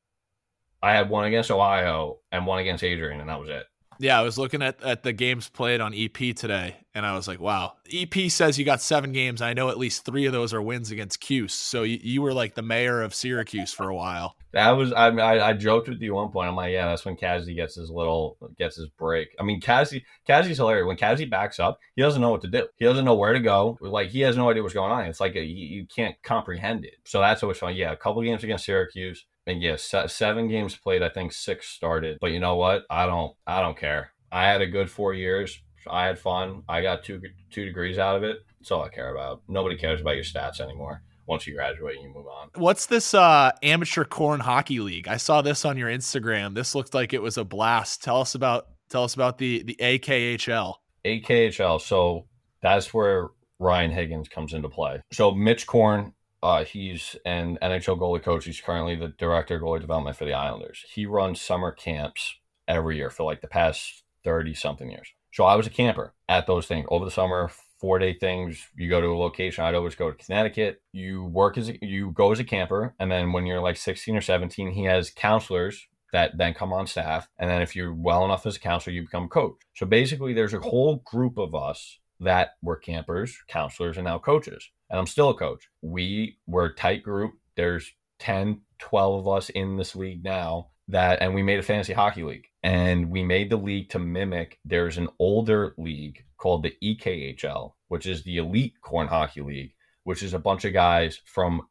I had one against Ohio and one against Adrian, and that was it. Yeah, I was looking at, at the games played on EP today, and I was like, wow. EP says you got seven games. I know at least three of those are wins against Cuse. So you, you were like the mayor of Syracuse for a while. That was I, I, I joked with you one point. I'm like, yeah, that's when Kazi gets his little gets his break. I mean, Kazi Kazi's hilarious. When Kazi backs up, he doesn't know what to do. He doesn't know where to go. Like he has no idea what's going on. It's like a, you, you can't comprehend it. So that's always fun. Yeah, a couple games against Syracuse. And yes, seven games played. I think six started. But you know what? I don't. I don't care. I had a good four years. I had fun. I got two two degrees out of it. That's all I care about. Nobody cares about your stats anymore. Once you graduate, you move on. What's this uh, amateur Korn hockey league? I saw this on your Instagram. This looked like it was a blast. Tell us about tell us about the the AKHL. AKHL. So that's where Ryan Higgins comes into play. So Mitch Korn uh, he's an NHL goalie coach. He's currently the director of goalie development for the Islanders. He runs summer camps every year for like the past 30 something years. So I was a camper at those things over the summer, four day things. You go to a location. I'd always go to Connecticut. You work as a, you go as a camper, and then when you're like 16 or 17, he has counselors that then come on staff. And then if you're well enough as a counselor, you become a coach. So basically, there's a whole group of us that were campers, counselors, and now coaches. And I'm still a coach. We were a tight group. There's 10, 12 of us in this league now that, and we made a fantasy hockey league. And we made the league to mimic, there's an older league called the EKHL, which is the Elite Korn Hockey League, which is a bunch of guys from,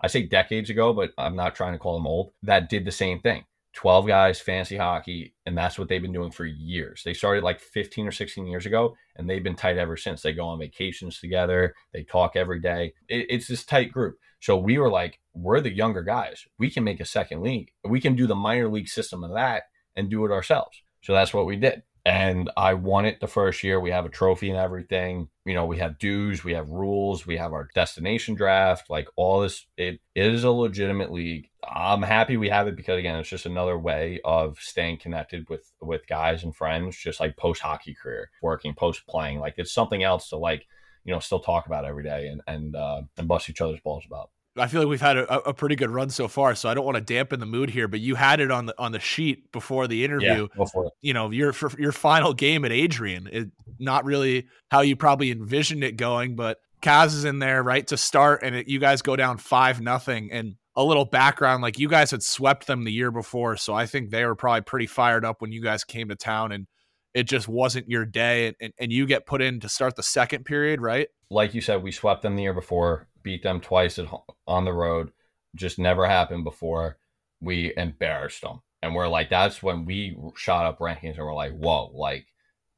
I say decades ago, but I'm not trying to call them old, that did the same thing. 12 guys, fantasy hockey, and that's what they've been doing for years. They started like 15 or 16 years ago, and they've been tight ever since. They go on vacations together, they talk every day. It, it's this tight group. So we were like, we're the younger guys. We can make a second league. We can do the minor league system of that and do it ourselves. So that's what we did. And I won it the first year. We have a trophy and everything. You know, we have dues, we have rules, we have our destination draft, like all this. It, it is a legitimate league. I'm happy we have it because again, it's just another way of staying connected with with guys and friends, just like post hockey career, working, post playing. Like it's something else to like, you know, still talk about every day and and uh, and bust each other's balls about. I feel like we've had a, a, pretty good run so far, so I don't want to dampen the mood here. But you had it on the on the sheet before the interview. Yeah, before. You know, your for your final game at Adrian, it, not really how you probably envisioned it going, but Kaz is in there right to start, and it, you guys go down five nothing. And a little background, like you guys had swept them the year before, so I think they were probably pretty fired up when you guys came to town, and it just wasn't your day, and, and you get put in to start the second period, right? Like you said, we swept them the year before beat them twice at, on the road. Just never happened before. We embarrassed them. And we're like, that's when we shot up rankings and we're like, whoa, like,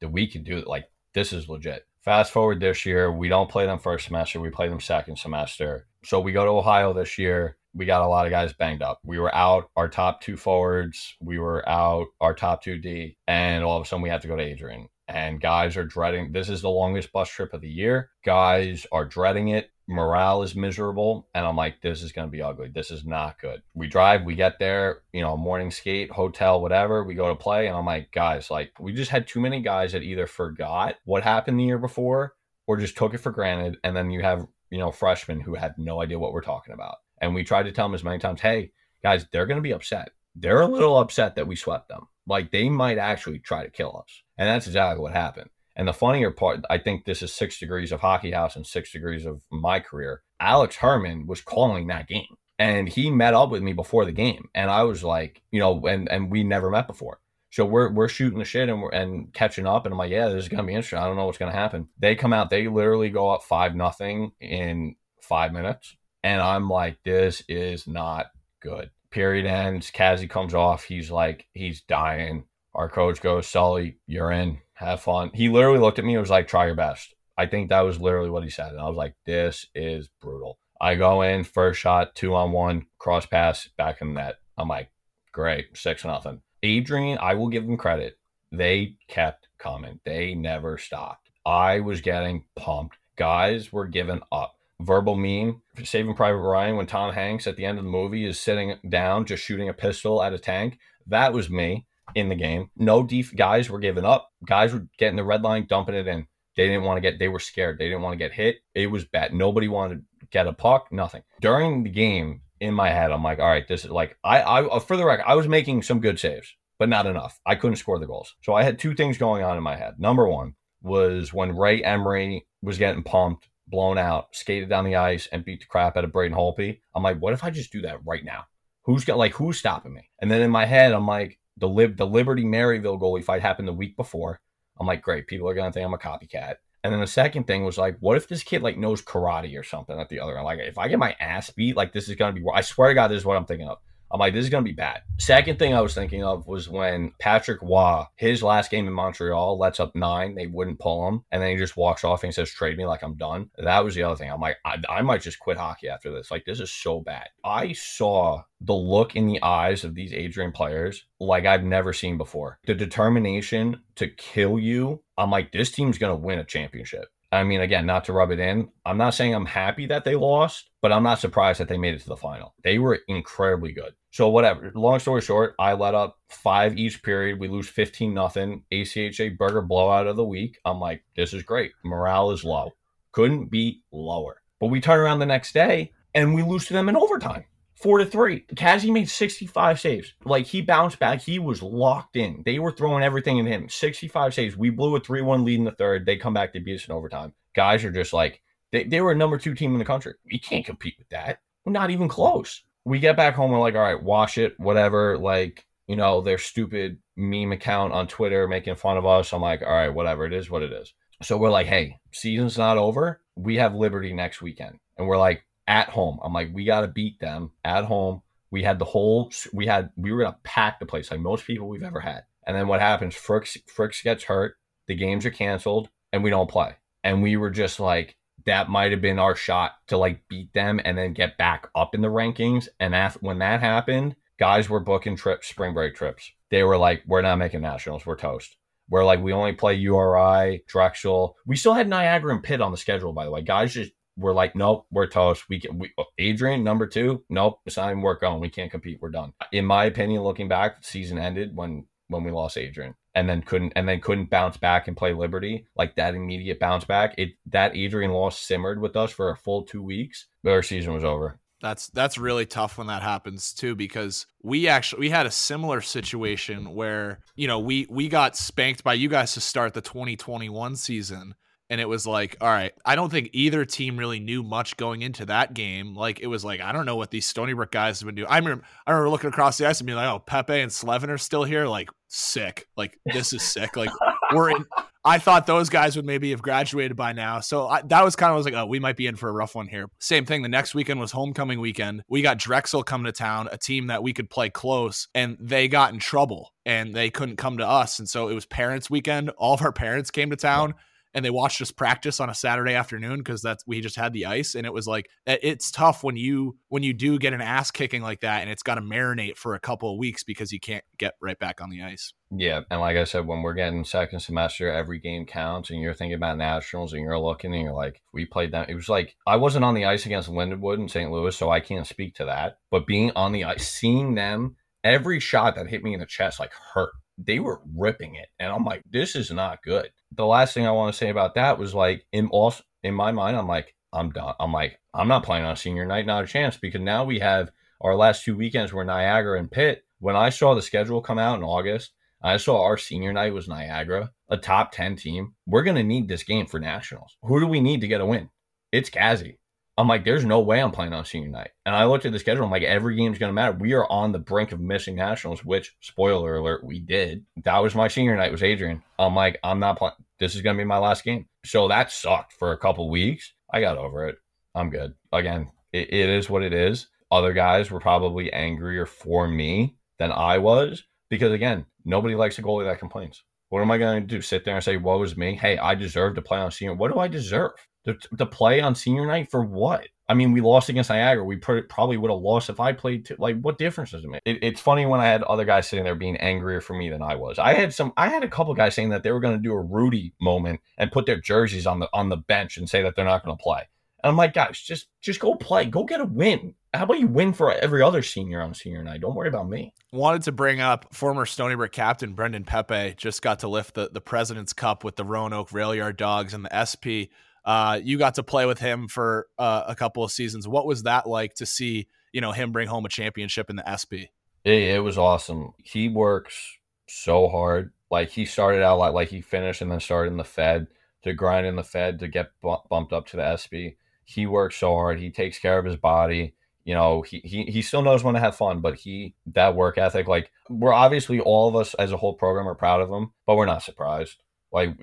that we can do it. Like, this is legit. Fast forward this year, we don't play them first semester. We play them second semester. So we go to Ohio this year. We got a lot of guys banged up. We were out our top two forwards. We were out our top two D. And all of a sudden we had to go to Adrian. And guys are dreading this is the longest bus trip of the year. Guys are dreading it morale is miserable and i'm like this is going to be ugly this is not good we drive we get there you know morning skate hotel whatever we go to play and i'm like guys like we just had too many guys that either forgot what happened the year before or just took it for granted and then you have you know freshmen who had no idea what we're talking about and we tried to tell them as many times hey guys they're going to be upset they're a little upset that we swept them like they might actually try to kill us and that's exactly what happened and the funnier part, I think this is six degrees of Hockey House and six degrees of my career. Alex Herman was calling that game and he met up with me before the game. And I was like, you know, and, and we never met before. So we're, we're shooting the shit and we're and catching up. And I'm like, yeah, this is to be interesting. I don't know what's going to happen. They come out, they literally go up five nothing in five minutes. And I'm like, this is not good. Period ends. Kazzy comes off. He's like, he's dying. Our coach goes, Sully, you're in have fun. He literally looked at me and was like, try your best. I think that was literally what he said. And I was like, this is brutal. I go in, first shot, two on one, cross pass, back in net. I'm like, great, six nothing. Adrian, I will give them credit. They kept coming. They never stopped. I was getting pumped. Guys were giving up. Verbal meme, Saving Private Ryan, when Tom Hanks at the end of the movie is sitting down just shooting a pistol at a tank. That was me in the game. No def guys were giving up. Guys were getting the red line, dumping it in. They didn't want to get. They were scared. They didn't want to get hit. It was bad. Nobody wanted to get a puck. Nothing. During the game, in my head, I'm like, all right, this is like I. I uh, for the record, I was making some good saves, but not enough. I couldn't score the goals. So I had two things going on in my head. Number one was when Ray Emery was getting pumped, blown out, skated down the ice, and beat the crap out of Braden Holtby. I'm like, what if I just do that right now? Who's got like who's stopping me? And then in my head, I'm like, the lib the Liberty Maryville goalie fight happened the week before. I'm like, great, people are gonna think I'm a copycat. And then the second thing was like, what if this kid like knows karate or something at the other end? Like, if I get my ass beat, like this is gonna be. I swear to God, this is what I'm thinking of. I'm like, this is gonna be bad. Second thing I was thinking of was when Patrick Roy, his last game in Montreal, lets up nine. They wouldn't pull him, and then he just walks off and says, "Trade me," like I'm done. That was the other thing. I'm like, I, I might just quit hockey after this. Like, this is so bad. I saw the look in the eyes of these Adrian players like I've never seen before. The determination to kill you. I'm like, this team's gonna win a championship. I mean, again, not to rub it in, I'm not saying I'm happy that they lost, but I'm not surprised that they made it to the final. They were incredibly good. So whatever. Long story short, I let up five each period. We lose 15 nothing. ACHA burger blowout of the week. I'm like, this is great. Morale is low. Couldn't be lower. But we turn around the next day and we lose to them in overtime four to three. Kazi made 65 saves. Like he bounced back. He was locked in. They were throwing everything at him. 65 saves. We blew a 3 1 lead in the third. They come back, to beat us in overtime. Guys are just like, they, they were a number two team in the country. We can't compete with that. We're not even close. We get back home. We're like, all right, wash it, whatever. Like, you know, their stupid meme account on Twitter making fun of us. I'm like, all right, whatever. It is what it is. So we're like, hey, season's not over. We have Liberty next weekend. And we're like, at home. I'm like, we got to beat them at home. We had the whole, we had, we were gonna pack the place like most people we've ever had. And then what happens? Fricks, Fricks gets hurt. The games are canceled, and we don't play. And we were just like, that might have been our shot to like beat them and then get back up in the rankings. And after, when that happened, guys were booking trips, spring break trips they were like, we're not making nationals. We're toast. We're like, we only play URI, Drexel. We still had Niagara and Pitt on the schedule, by the way. Guys just were like, nope, we're toast. We can. We, Adrian, number two, nope, it's not even worth. We can't compete. We're done. In my opinion, looking back, season ended when when we lost Adrian and then couldn't and then couldn't bounce back and play Liberty like that immediate bounce back. It that Adrian loss simmered with us for a full two weeks. But our season was over. That's that's really tough when that happens too because we actually we had a similar situation where you know we we got spanked by you guys to start the 2021 season and it was like all right I don't think either team really knew much going into that game like it was like I don't know what these Stony Brook guys have been doing I remember I remember looking across the ice and being like oh Pepe and Slevin are still here like sick like this is sick like we're in I thought those guys would maybe have graduated by now. So I, that was kind of was like, oh, we might be in for a rough one here. Same thing. The next weekend was homecoming weekend. We got Drexel coming to town, a team that we could play close, and they got in trouble and they couldn't come to us. And so it was parents' weekend. All of our parents came to town and they watched us practice on a Saturday afternoon because that's we just had the ice and it was like it's tough when you when you do get an ass kicking like that and it's got to marinate for a couple of weeks because you can't get right back on the ice. Yeah, and like I said, when we're getting second semester, every game counts, and you're thinking about nationals, and you're looking, and you're like, we played that. It was like I wasn't on the ice against Lindenwood in St. Louis, so I can't speak to that. But being on the ice, seeing them, every shot that hit me in the chest like hurt. They were ripping it, and I'm like, this is not good the last thing I want to say about that was like in also in my mind, I'm like, I'm done. I'm like, I'm not playing on senior night, not a chance, because now we have our last two weekends were Niagara and Pitt. When I saw the schedule come out in August, I saw our senior night was Niagara, a top 10 team. We're going to need this game for nationals. Who do we need to get a win? It's Kazi. I'm like, there's no way I'm playing on senior night. And I looked at the schedule. I'm like, every game's going to matter. We are on the brink of missing nationals, which, spoiler alert, we did. That was my senior night, was Adrian. I'm like, I'm not playing. This is going to be my last game. So that sucked for a couple weeks. I got over it. I'm good. Again, it, it is what it is. Other guys were probably angrier for me than I was because, again, nobody likes a goalie that complains. What am I going to do? Sit there and say, woe is me? Hey, I deserve to play on senior. What do I deserve? To, to play on senior night for what? I mean, we lost against Niagara. We probably would have lost if I played. T- like, what difference does it make? It, it's funny when I had other guys sitting there being angrier for me than I was. I had some. I had a couple guys saying that they were going to do a Rudy moment and put their jerseys on the on the bench and say that they're not going to play. And I'm like, guys, just just go play. Go get a win. How about you win for every other senior on senior night? Don't worry about me. Wanted to bring up former Stony Brook captain Brendan Pepe just got to lift the, the President's Cup with the Roanoke Rail Yard Dogs and the SP. Uh, you got to play with him for uh, a couple of seasons. What was that like to see, you know, him bring home a championship in the SP? It, it was awesome. He works so hard. Like he started out like like he finished and then started in the Fed to grind in the Fed to get bumped up to the SP. He works so hard. He takes care of his body you know he, he he still knows when to have fun but he that work ethic like we're obviously all of us as a whole program are proud of him but we're not surprised like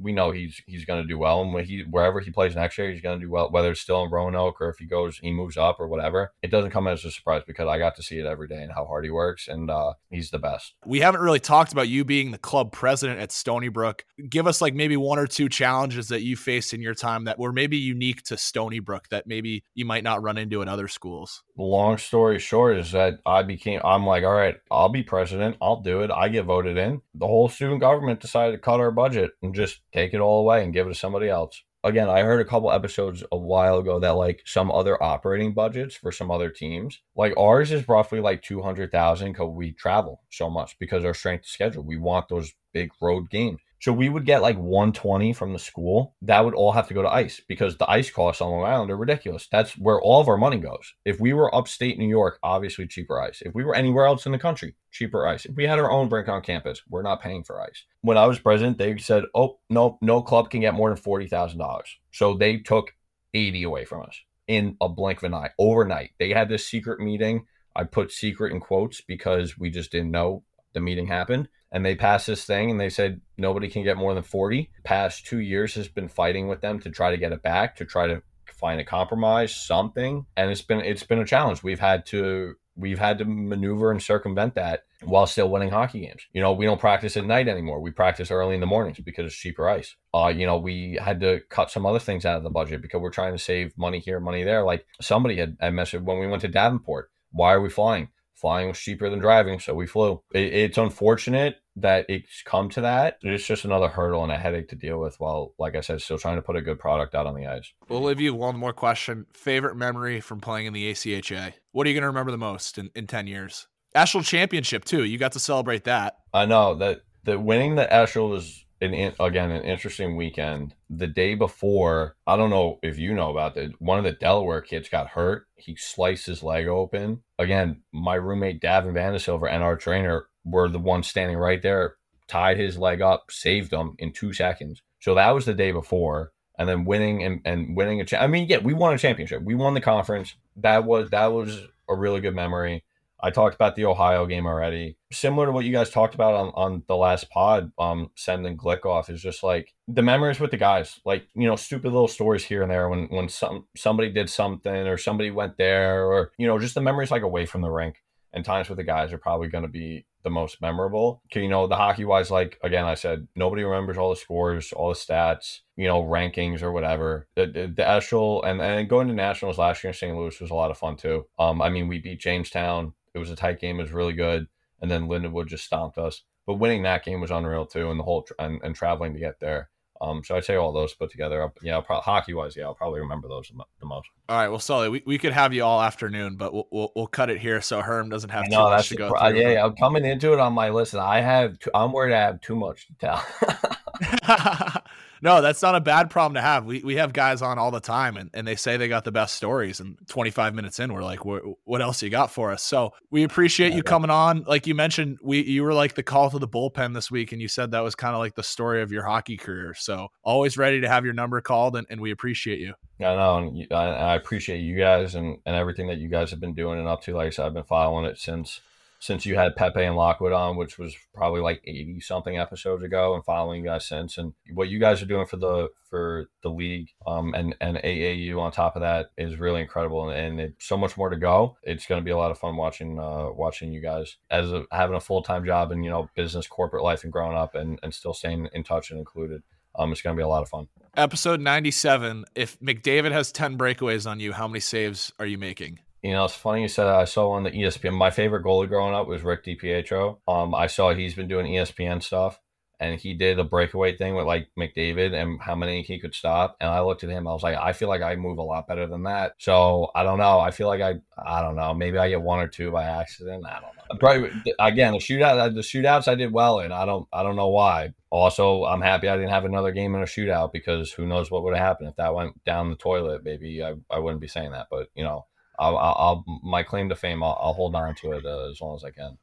we know he's he's going to do well, and when he wherever he plays next year, he's going to do well. Whether it's still in Roanoke or if he goes, he moves up or whatever. It doesn't come as a surprise because I got to see it every day and how hard he works, and uh, he's the best. We haven't really talked about you being the club president at Stony Brook. Give us like maybe one or two challenges that you faced in your time that were maybe unique to Stony Brook that maybe you might not run into at other schools. Long story short is that I became. I'm like, all right, I'll be president. I'll do it. I get voted in. The whole student government decided to cut our budget and just take it all away and give it to somebody else. Again, I heard a couple episodes a while ago that like some other operating budgets for some other teams, like ours is roughly like 200,000 because we travel so much because our strength schedule. We want those big road games. So we would get like 120 from the school. That would all have to go to ice because the ice costs on Long Island are ridiculous. That's where all of our money goes. If we were upstate New York, obviously cheaper ice. If we were anywhere else in the country, cheaper ice. If we had our own brink on campus, we're not paying for ice. When I was president, they said, "Oh no, no club can get more than forty thousand dollars." So they took 80 away from us in a blink of an eye overnight. They had this secret meeting. I put secret in quotes because we just didn't know the meeting happened and they passed this thing and they said nobody can get more than 40 past two years has been fighting with them to try to get it back to try to find a compromise something and it's been it's been a challenge we've had to we've had to maneuver and circumvent that while still winning hockey games. You know, we don't practice at night anymore. We practice early in the mornings because it's cheaper ice. Uh, you know, we had to cut some other things out of the budget because we're trying to save money here, money there. Like somebody had, had messaged when we went to Davenport, why are we flying? Flying was cheaper than driving, so we flew. It, it's unfortunate that it's come to that. It's just another hurdle and a headache to deal with while, like I said, still trying to put a good product out on the ice. We'll leave you one more question. Favorite memory from playing in the ACHA? What are you going to remember the most in, in 10 years? ESCHL Championship, too. You got to celebrate that. I know that the winning the ESCHL was an again an interesting weekend. The day before, I don't know if you know about it. One of the Delaware kids got hurt. He sliced his leg open. Again, my roommate Davin Vandersilver and our trainer were the ones standing right there, tied his leg up, saved him in two seconds. So that was the day before. And then winning and, and winning a cha- I mean, yeah, we won a championship. We won the conference. That was that was a really good memory. I talked about the Ohio game already. Similar to what you guys talked about on, on the last pod, um, sending Glick off is just like the memories with the guys, like, you know, stupid little stories here and there when, when some somebody did something or somebody went there or, you know, just the memories like away from the rink and times with the guys are probably going to be the most memorable. You know, the hockey wise, like again, I said nobody remembers all the scores, all the stats, you know, rankings or whatever. The the, the ESCHL and and going to nationals last year in St. Louis was a lot of fun too. Um, I mean, we beat Jamestown. It was a tight game. It was really good. And then Lindenwood just stomped us. But winning that game was unreal too, and the whole and, and traveling to get there. Um, so I'd say all those put together. Yeah, pro- hockey wise, yeah, I'll probably remember those the most. All right, well, Sully, we, we could have you all afternoon, but we'll, we'll, we'll cut it here so Herm doesn't have no, too much to go pro- through. Yeah, yeah, I'm coming into it on my list. And I have, too, I'm worried I have too much to tell. no, that's not a bad problem to have. We we have guys on all the time, and, and they say they got the best stories. And 25 minutes in, we're like, what else you got for us? So we appreciate you coming on. Like you mentioned, we you were like the call to the bullpen this week, and you said that was kind of like the story of your hockey career. So always ready to have your number called, and, and we appreciate you. I know, and I appreciate you guys and, and everything that you guys have been doing and up to. Like I said, I've been following it since since you had Pepe and Lockwood on, which was probably like eighty something episodes ago, and following you guys since. And what you guys are doing for the for the league um, and and AAU on top of that is really incredible, and, and it's so much more to go. It's going to be a lot of fun watching uh, watching you guys as a, having a full time job and you know business, corporate life, and growing up, and and still staying in touch and included. Um, it's going to be a lot of fun. Episode 97. If McDavid has 10 breakaways on you, how many saves are you making? You know, it's funny you said that. I saw on the ESPN. My favorite goalie growing up was Rick DiPietro. Um, I saw he's been doing ESPN stuff, and he did a breakaway thing with like McDavid and how many he could stop. And I looked at him. I was like, I feel like I move a lot better than that. So I don't know. I feel like I, I don't know. Maybe I get one or two by accident. I don't know. Probably again the shootout. The shootouts I did well in. I don't. I don't know why. Also, I'm happy I didn't have another game in a shootout because who knows what would have happened if that went down the toilet. Maybe I, I wouldn't be saying that. But you know. I'll, I'll, my claim to fame. I'll, I'll hold on to it uh, as long as I can.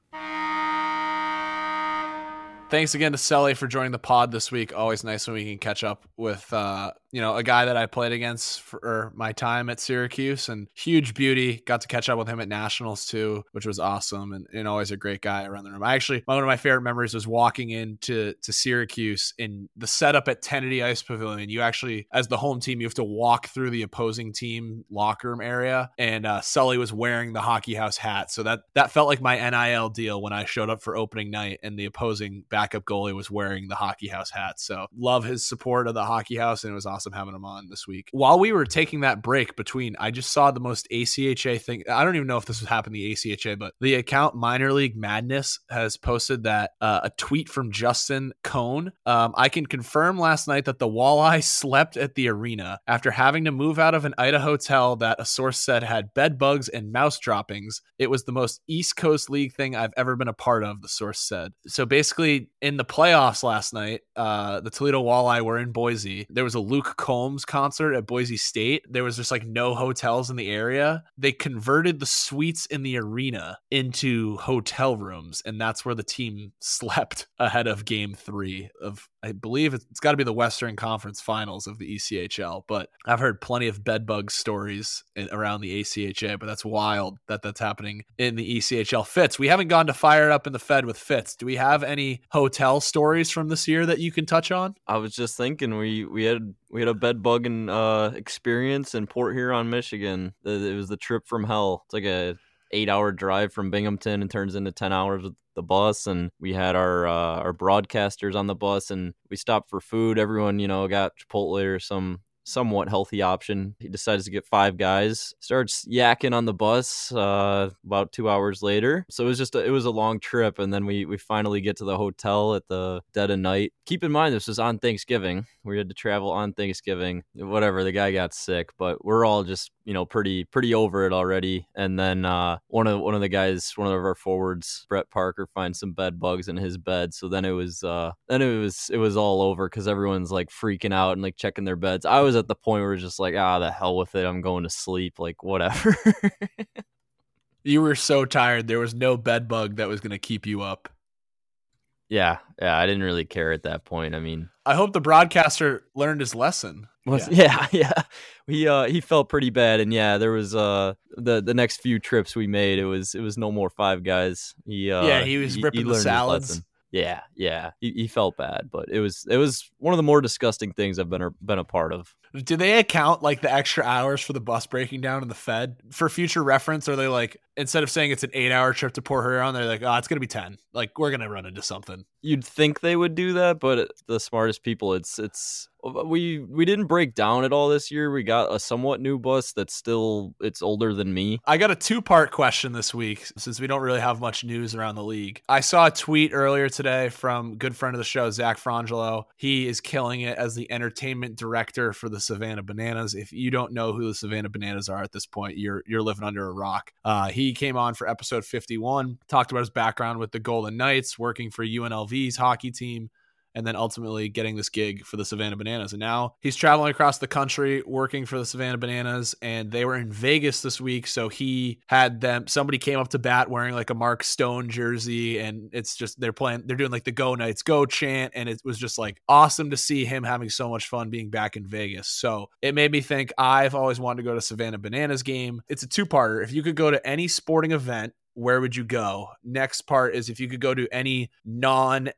Thanks again to Sully for joining the pod this week. Always nice when we can catch up with uh, you know a guy that I played against for my time at Syracuse and huge beauty. Got to catch up with him at nationals too, which was awesome and, and always a great guy around the room. I actually one of my favorite memories was walking into to Syracuse in the setup at Tennity Ice Pavilion. You actually, as the home team, you have to walk through the opposing team locker room area, and uh, Sully was wearing the hockey house hat, so that that felt like my NIL deal when I showed up for opening night and the opposing backup goalie was wearing the hockey house hat. So love his support of the hockey house, and it was awesome having him on this week. While we were taking that break between, I just saw the most ACHA thing. I don't even know if this was happening the ACHA, but the account Minor League Madness has posted that uh, a tweet from Justin Cohn. Um, I can confirm last night that the Walleye slept at the arena after having to move out of an Idaho hotel that a source said had bed bugs and mouse droppings. It was the most East Coast League thing I've ever been a part of, the source said. So basically, in the playoffs last night, uh, the Toledo Walleye were in Boise. There was a Luke Combs concert at Boise State. There was just like no hotels in the area. They converted the suites in the arena into hotel rooms, and that's where the team slept ahead of game three of I believe it's, got to be the Western Conference Finals of the ECHL. But I've heard plenty of bedbug stories in, around the ACHA, but that's wild that that's happening in the ECHL. Fitz, we haven't gone to fire it up in the Fed with Fitz. Do we have any hotel stories from this year that you can touch on? I was just thinking we we had we had a bed bugging uh, experience in Port Huron, Michigan. It was the trip from hell. It's like a eight hour drive from Binghamton and turns into 10 hours with the bus. And we had our, uh, our broadcasters on the bus and we stopped for food. Everyone, you know, got Chipotle or some, somewhat healthy option. He decides to get five guys, starts yakking on the bus uh, about two hours later. So it was just a, it was a long trip, and then we we finally get to the hotel at the dead of night. Keep in mind this was on Thanksgiving. We had to travel on Thanksgiving. Whatever, the guy got sick, but we're all just you know pretty pretty over it already. And then uh, one of one of the guys, one of our forwards, Brett Parker, finds some bed bugs in his bed. So then it was uh, then it was it was all over because everyone's like freaking out and like checking their beds. I was at the point where it's just like ah the hell with it, I'm going to sleep, like whatever. you were so tired. There was no bed bug that was going to keep you up. Yeah, yeah, I didn't really care at that point. I mean, I hope the broadcaster learned his lesson. Was, yeah. yeah, yeah. He uh he felt pretty bad, and yeah, there was uh the the next few trips we made, it was it was no more five guys. He uh yeah, he was ripping he, he the salads. Yeah, yeah, he, he felt bad, but it was it was one of the more disgusting things I've been been a part of. Do they account like the extra hours for the bus breaking down in the Fed for future reference? Are they like instead of saying it's an eight hour trip to Port Huron, they're like, oh, it's gonna be ten. Like we're gonna run into something. You'd think they would do that, but the smartest people, it's it's we we didn't break down at all this year. We got a somewhat new bus that's still it's older than me. I got a two part question this week since we don't really have much news around the league. I saw a tweet earlier today from good friend of the show Zach Frangelo. He is killing it as the entertainment director for the Savannah Bananas. If you don't know who the Savannah Bananas are at this point, you're you're living under a rock. Uh, he came on for episode 51, talked about his background with the Golden Knights, working for UNLV's hockey team and then ultimately getting this gig for the Savannah Bananas. And now he's traveling across the country working for the Savannah Bananas, and they were in Vegas this week. So he had them, somebody came up to bat wearing like a Mark Stone jersey, and it's just they're playing, they're doing like the Go Knights Go chant, and it was just like awesome to see him having so much fun being back in Vegas. So it made me think I've always wanted to go to Savannah Bananas game. It's a two parter. If you could go to any sporting event, where would you go? Next part is if you could go to any non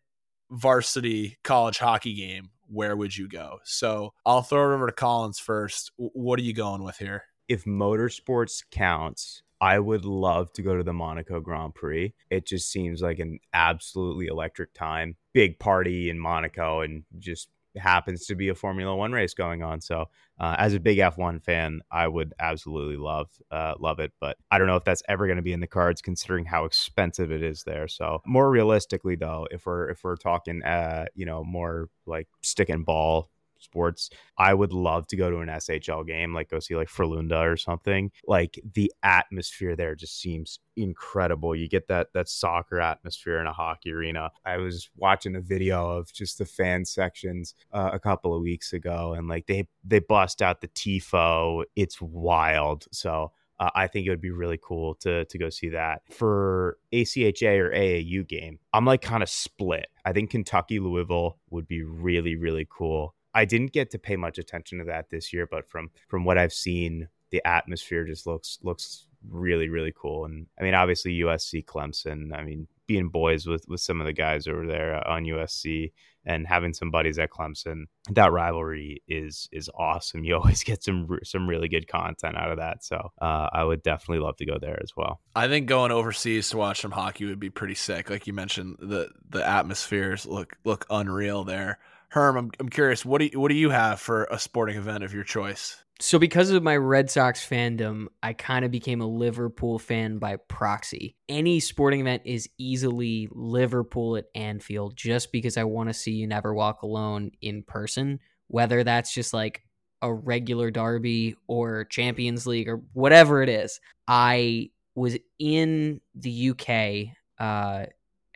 varsity college hockey game, where would you go? So I'll throw it over to Collins first. What are you going with here? If motorsports counts, I would love to go to the Monaco Grand Prix. It just seems like an absolutely electric time. Big party in Monaco and just happens to be a Formula One race going on. So, uh, as a big F1 fan, I would absolutely love uh, love it. But I don't know if that's ever going to be in the cards, considering how expensive it is there. So, more realistically, though, if we're if we're talking, uh, you know, more like stick and ball sports. I would love to go to an SHL game, like go see like Frölunda or something. Like the atmosphere there just seems incredible. You get that that soccer atmosphere in a hockey arena. I was watching a video of just the fan sections uh, a couple of weeks ago, and like they they bust out the tifo. It's wild. So uh, I think it would be really cool to to go see that for ACHA or AAU game. I'm like kind of split. I think Kentucky Louisville would be really really cool. I didn't get to pay much attention to that this year, but from from what I've seen, the atmosphere just looks looks really really cool. And I mean, obviously USC Clemson. I mean, being boys with with some of the guys over there on USC and having some buddies at Clemson, that rivalry is is awesome. You always get some some really good content out of that. So uh, I would definitely love to go there as well. I think going overseas to watch some hockey would be pretty sick. Like you mentioned, the the atmospheres look look unreal there. Herm, I'm, I'm curious, what do you, what do you have for a sporting event of your choice? So because of my Red Sox fandom, I kind of became a Liverpool fan by proxy. Any sporting event is easily Liverpool at Anfield just because I want to see you never walk alone in person, whether that's just like a regular derby or Champions League or whatever it is. I was in the UK uh,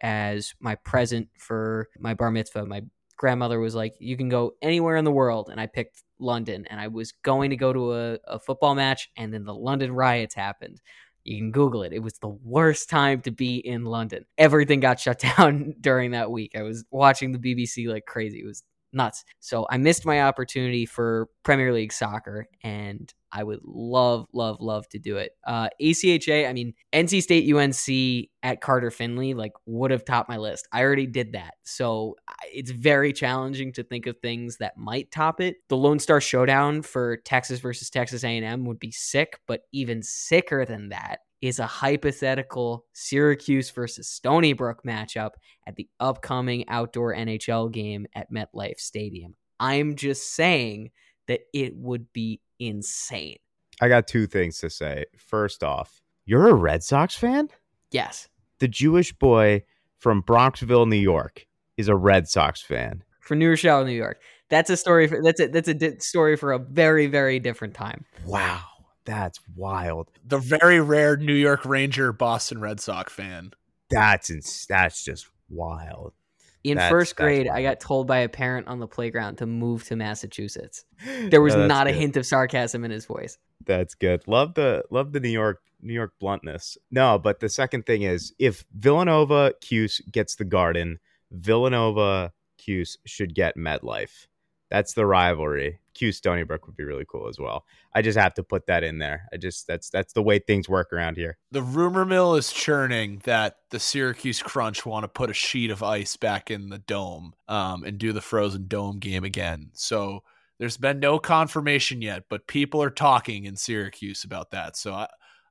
as my present for my bar mitzvah. My grandmother was like, "You can go anywhere in the world," and I picked London. And I was going to go to a, a football match, and then the London riots happened. You can Google it. It was the worst time to be in London. Everything got shut down during that week. I was watching the BBC like crazy. It was nuts. So I missed my opportunity for Premier League soccer, and I would love, love, love to do it. Uh, ACHA, I mean, NC State UNC at Carter Finley, like, would have topped my list. I already did that. So it's very challenging to think of things that might top it. The Lone Star Showdown for Texas versus Texas A&M would be sick, but even sicker than that is a hypothetical Syracuse versus Stony Brook matchup at the upcoming outdoor NHL game at MetLife Stadium. I'm just saying that it would be insane. I got two things to say. First off, you're a Red Sox fan? Yes. The Jewish boy from Bronxville, New York, is a Red Sox fan. For New Rochelle, New York. That's a story for that's a that's a di- story for a very very different time. Wow, that's wild. The very rare New York Ranger Boston Red Sox fan. That's ins- that's just wild. In That's- first grade, I got told by a parent on the playground to move to Massachusetts. There was No, not a hint of sarcasm in his voice. That's good. Love the love the New York New York bluntness. No, but the second thing is if Villanova Cuse gets the Garden, Villanova Cuse should get MetLife. That's the rivalry. Cuse Stony Brook would be really cool as well. I just have to put that in there. I just that's that's the way things work around here. The rumor mill is churning that the Syracuse Crunch want to put a sheet of ice back in the dome um, and do the frozen dome game again. So there's been no confirmation yet, but people are talking in Syracuse about that. So I,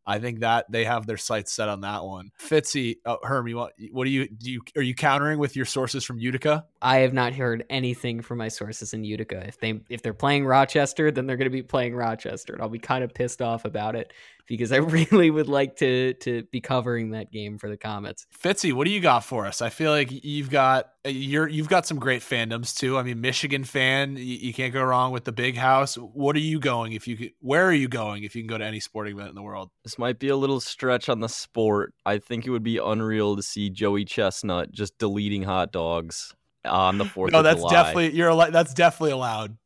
I think that they have their sights set on that one. Fitzy, oh, Herm, you want, what do you do? You are you countering with your sources from Utica? I have not heard anything from my sources in Utica. If they if they're playing Rochester, then they're going to be playing Rochester, and I'll be kind of pissed off about it because I really would like to to be covering that game for the Comets. Fitzy, what do you got for us? I feel like you've got you're you've got some great fandoms too. I mean, Michigan fan, you, you can't go wrong with the big house. What are you going if you could? Where are you going if you can go to any sporting event in the world? This might be a little stretch on the sport. I think it would be unreal to see Joey Chestnut just deleting hot dogs on the Fourth No, of that's July. definitely you're al- that's definitely allowed.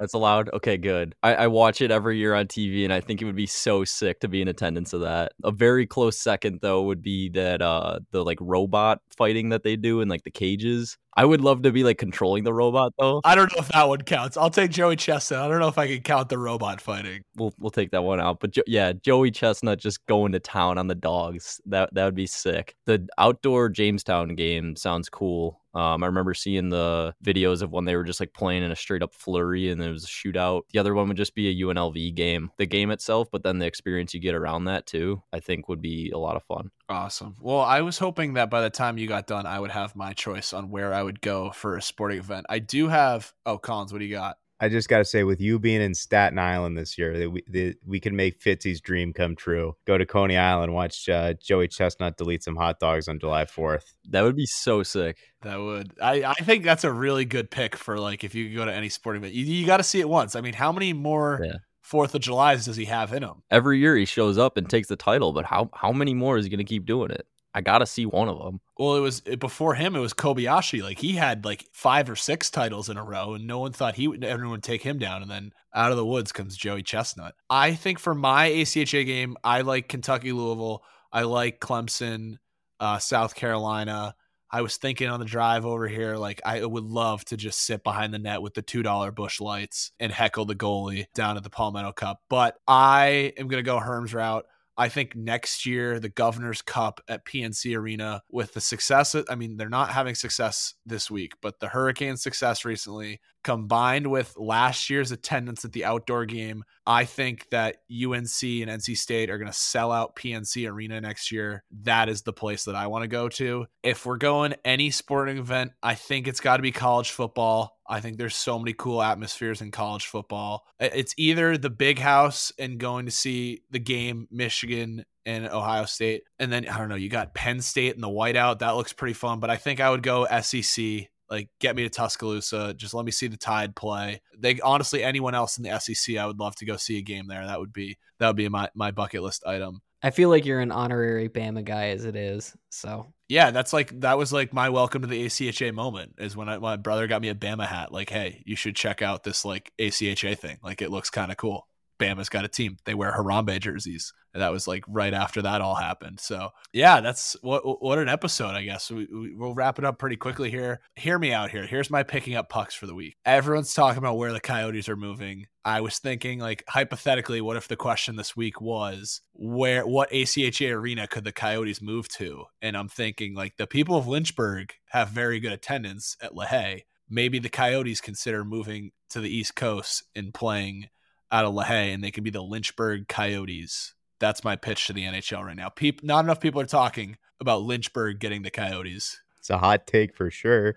That's allowed. Okay, good. I, I watch it every year on TV, and I think it would be so sick to be in attendance of that. A very close second, though, would be that uh the like robot fighting that they do in like the cages. I would love to be like controlling the robot though. I don't know if that one counts. I'll take Joey Chestnut. I don't know if I can count the robot fighting. We'll we'll take that one out. But jo- yeah, Joey Chestnut just going to town on the dogs. That that would be sick. The outdoor Jamestown game sounds cool. Um, I remember seeing the videos of when they were just like playing in a straight up flurry and there was a shootout. The other one would just be a UNLV game, the game itself, but then the experience you get around that too, I think would be a lot of fun. Awesome. Well, I was hoping that by the time you got done, I would have my choice on where I would go for a sporting event. I do have. Oh, Collins, what do you got? I just got to say, with you being in Staten Island this year, that we that we can make Fitzy's dream come true. Go to Coney Island, watch uh, Joey Chestnut delete some hot dogs on July Fourth. That would be so sick. That would. I, I think that's a really good pick for like if you could go to any sporting event. You, you got to see it once. I mean, how many more Yeah. Fourth of July's does he have in him? Every year he shows up and takes the title, but how how many more is he going to keep doing it? I got to see one of them. Well, it was it, before him. It was Kobayashi. Like he had like five or six titles in a row, and no one thought he would. Everyone would take him down, and then out of the woods comes Joey Chestnut. I think for my ACHA game, I like Kentucky Louisville. I like Clemson, uh, South Carolina. I was thinking on the drive over here, like I would love to just sit behind the net with the two dollar Busch Lights and heckle the goalie down at the Palmetto Cup. But I am gonna go Herm's route. I think next year the Governor's Cup at PNC Arena with the success. I mean, they're not having success this week, but the Hurricane success recently combined with last year's attendance at the outdoor game, I think that UNC and NC State are going to sell out PNC Arena next year. That is the place that I want to go to. If we're going any sporting event, I think it's got to be college football. I think there's so many cool atmospheres in college football. It's either the big house and going to see the game, Michigan and Ohio State. And then I don't know, you got Penn State and the whiteout. That looks pretty fun. But I think I would go SEC. Like get me to Tuscaloosa. Just let me see the Tide play. They honestly, anyone else in the SEC, I would love to go see a game there. That would be that would be my my bucket list item. I feel like you're an honorary Bama guy as it is. So Yeah, that's like that was like my welcome to the ACHA moment is when I, my brother got me a Bama hat. Like, hey, you should check out this like ACHA thing. Like, it looks kind of cool. Bama's got a team. They wear Harambe jerseys. And that was like right after that all happened. So yeah, that's what what an episode. I guess we, we, we'll wrap it up pretty quickly here. Hear me out here. Here's my picking up pucks for the week. Everyone's talking about where the Coyotes are moving. I was thinking like hypothetically, what if the question this week was where what ACHA arena could the Coyotes move to? And I'm thinking like the people of Lynchburg have very good attendance at LaHaye. Maybe the Coyotes consider moving to the East Coast and playing out of LaHaye, and they could be the Lynchburg Coyotes. That's my pitch to the NHL right now. Peop- not enough people are talking about Lynchburg getting the Coyotes. It's a hot take for sure.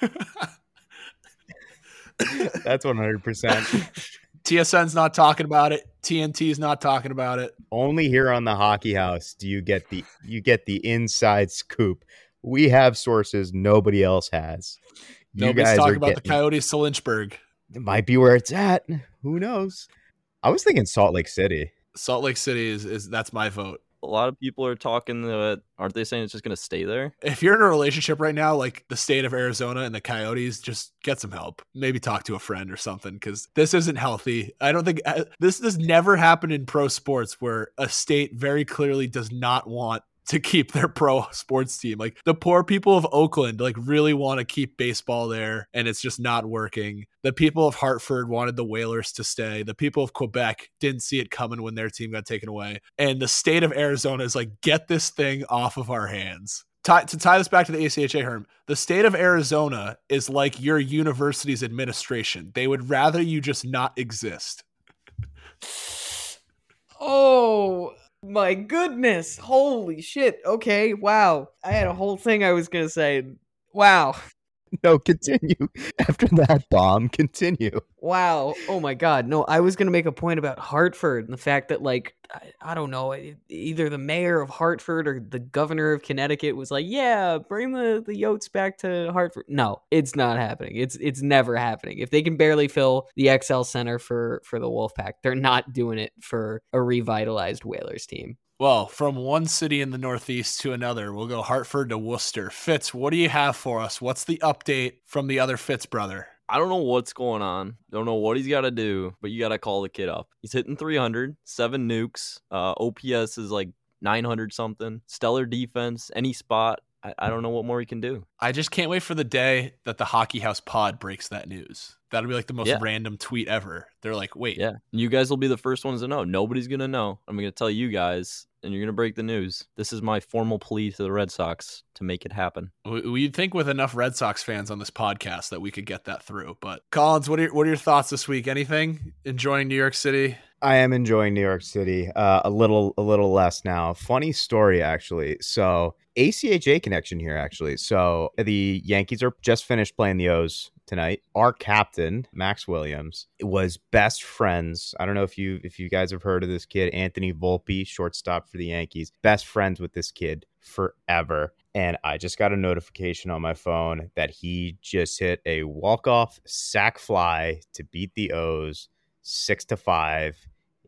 That's one hundred percent. TSN's not talking about it. TNT's not talking about it. Only here on the Hockey House do you get the you get the inside scoop. We have sources nobody else has. You Nobody's guys talking about the Coyotes to Lynchburg. It might be where it's at. Who knows? I was thinking Salt Lake City. Salt Lake City is, is that's my vote. A lot of people are talking that aren't they saying it's just gonna stay there? If you're in a relationship right now, like the state of Arizona and the Coyotes, just get some help. Maybe talk to a friend or something because this isn't healthy. I don't think uh, this has never happened in pro sports where a state very clearly does not want to keep their pro sports team. Like the poor people of Oakland like really want to keep baseball there and it's just not working. The people of Hartford wanted the Whalers to stay. The people of Quebec didn't see it coming when their team got taken away. And the state of Arizona is like get this thing off of our hands. Tie, to tie this back to the ACHA Herm, the state of Arizona is like your university's administration. They would rather you just not exist. Oh my goodness. Holy shit. Okay. Wow. I had a whole thing I was going to say. Wow. No, continue. After that bomb, continue. Wow. Oh my God. No, I was going to make a point about Hartford and the fact that, like, I, I don't know, either the mayor of Hartford or the governor of Connecticut was like, yeah, bring the, the Yotes back to Hartford. No, it's not happening. It's it's never happening. If they can barely fill the XL Center for, for the Wolfpack, they're not doing it for a revitalized Whalers team. Well, from one city in the Northeast to another, we'll go Hartford to Worcester. Fitz, what do you have for us? What's the update from the other Fitz brother? I don't know what's going on. Don't know what he's got to do, but you got to call the kid up. He's hitting 300, seven nukes. Uh, OPS is like 900 something. Stellar defense, any spot. I, I don't know what more he can do. I just can't wait for the day that the Hockey House pod breaks that news. That'll be like the most Yeah. random tweet ever. They're like, wait, Yeah. You guys will be the first ones to know. Nobody's going to know. I'm going to tell you guys, and you're going to break the news. This is my formal plea to the Red Sox to make it happen. W- You'd think with enough Red Sox fans on this podcast that we could get that through. But Collins, what are your, what are your thoughts this week? Anything? Enjoying New York City? I am enjoying New York City. Uh, a little, a little less now. Funny story, actually. So ACHA connection here, actually. So the Yankees are just finished playing the O's tonight. Our captain Max Williams was best friends. I don't know if you if you guys have heard of this kid, Anthony Volpe, shortstop for the Yankees. Best friends with this kid forever. And I just got a notification on my phone that he just hit a walk off sack fly to beat the O's six to five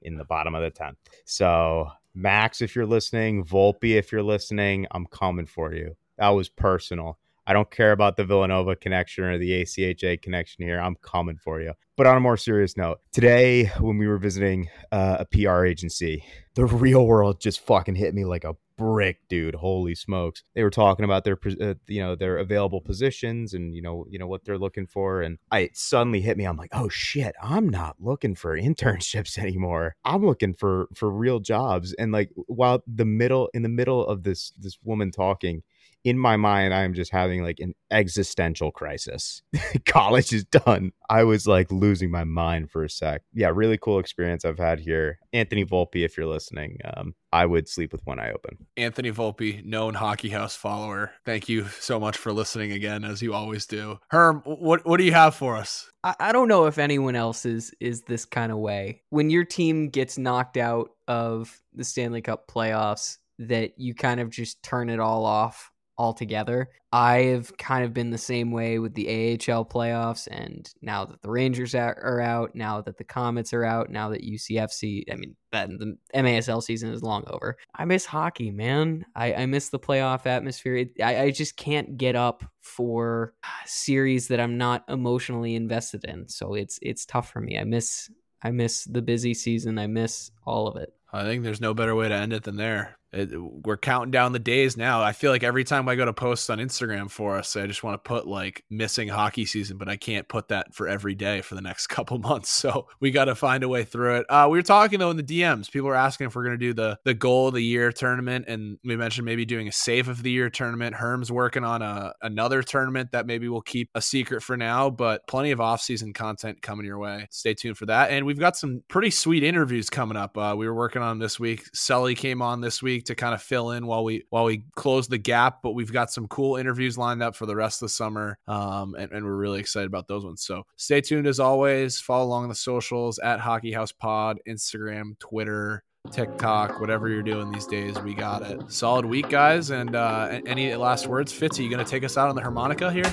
in the bottom of the 10th. So, Max, if you're listening, Volpe, if you're listening, I'm coming for you. That was personal. I don't care about the Villanova connection or the ACHA connection here. I'm coming for you. But on a more serious note, today when we were visiting uh, a PR agency, the real world just fucking hit me like a brick, dude. Holy smokes! They were talking about their, uh, you know, their available positions and you know, you know what they're looking for, and I it suddenly hit me. I'm like, oh shit! I'm not looking for internships anymore. I'm looking for for real jobs. And like, while the middle in the middle of this this woman talking, in my mind, I am just having like an existential crisis. College is done. I was like losing my mind for a sec. Yeah, really cool experience I've had here. Anthony Volpe, if you're listening, um, I would sleep with one eye open. Anthony Volpe, known Hockey House follower. Thank you so much for listening again, as you always do. Herm, what what do you have for us? I, I don't know if anyone else is is this kind of way. When your team gets knocked out of the Stanley Cup playoffs, that you kind of just turn it all off altogether. I have kind of been the same way with the AHL playoffs, and now that the Rangers are are out, now that the Comets are out, now that UCFC, I mean, that the MASL season is long over. I miss hockey, man. I, I miss the playoff atmosphere. It, I, I just can't get up for series that I'm not emotionally invested in. So it's it's tough for me. I miss I miss the busy season. I miss all of it. I think there's no better way to end it than there. It, we're counting down the days now. I feel like every time I go to post on Instagram for us, I just want to put like missing hockey season, but I can't put that for every day for the next couple months. So we got to find a way through it. Uh, we were talking though in the DMs. People were asking if we're going to do the the goal of the year tournament, and we mentioned maybe doing a save of the year tournament. Herm's working on a another tournament that maybe we'll keep a secret for now, but plenty of off season content coming your way. Stay tuned for that, and we've got some pretty sweet interviews coming up. Uh, we were working on this week. Sully came on this week to kind of fill in while we while we close the gap, but we've got some cool interviews lined up for the rest of the summer, um, and, and we're really excited about those ones. So stay tuned as always. Follow along the socials at Hockey House Pod, Instagram, Twitter. TikTok, whatever you're doing these days, we got it. Solid week, guys. And uh, any last words? Fitz? Are you going to take us out on the harmonica here?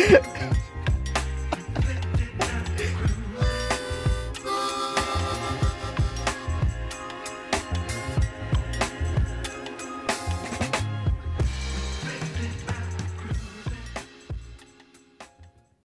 Yeah.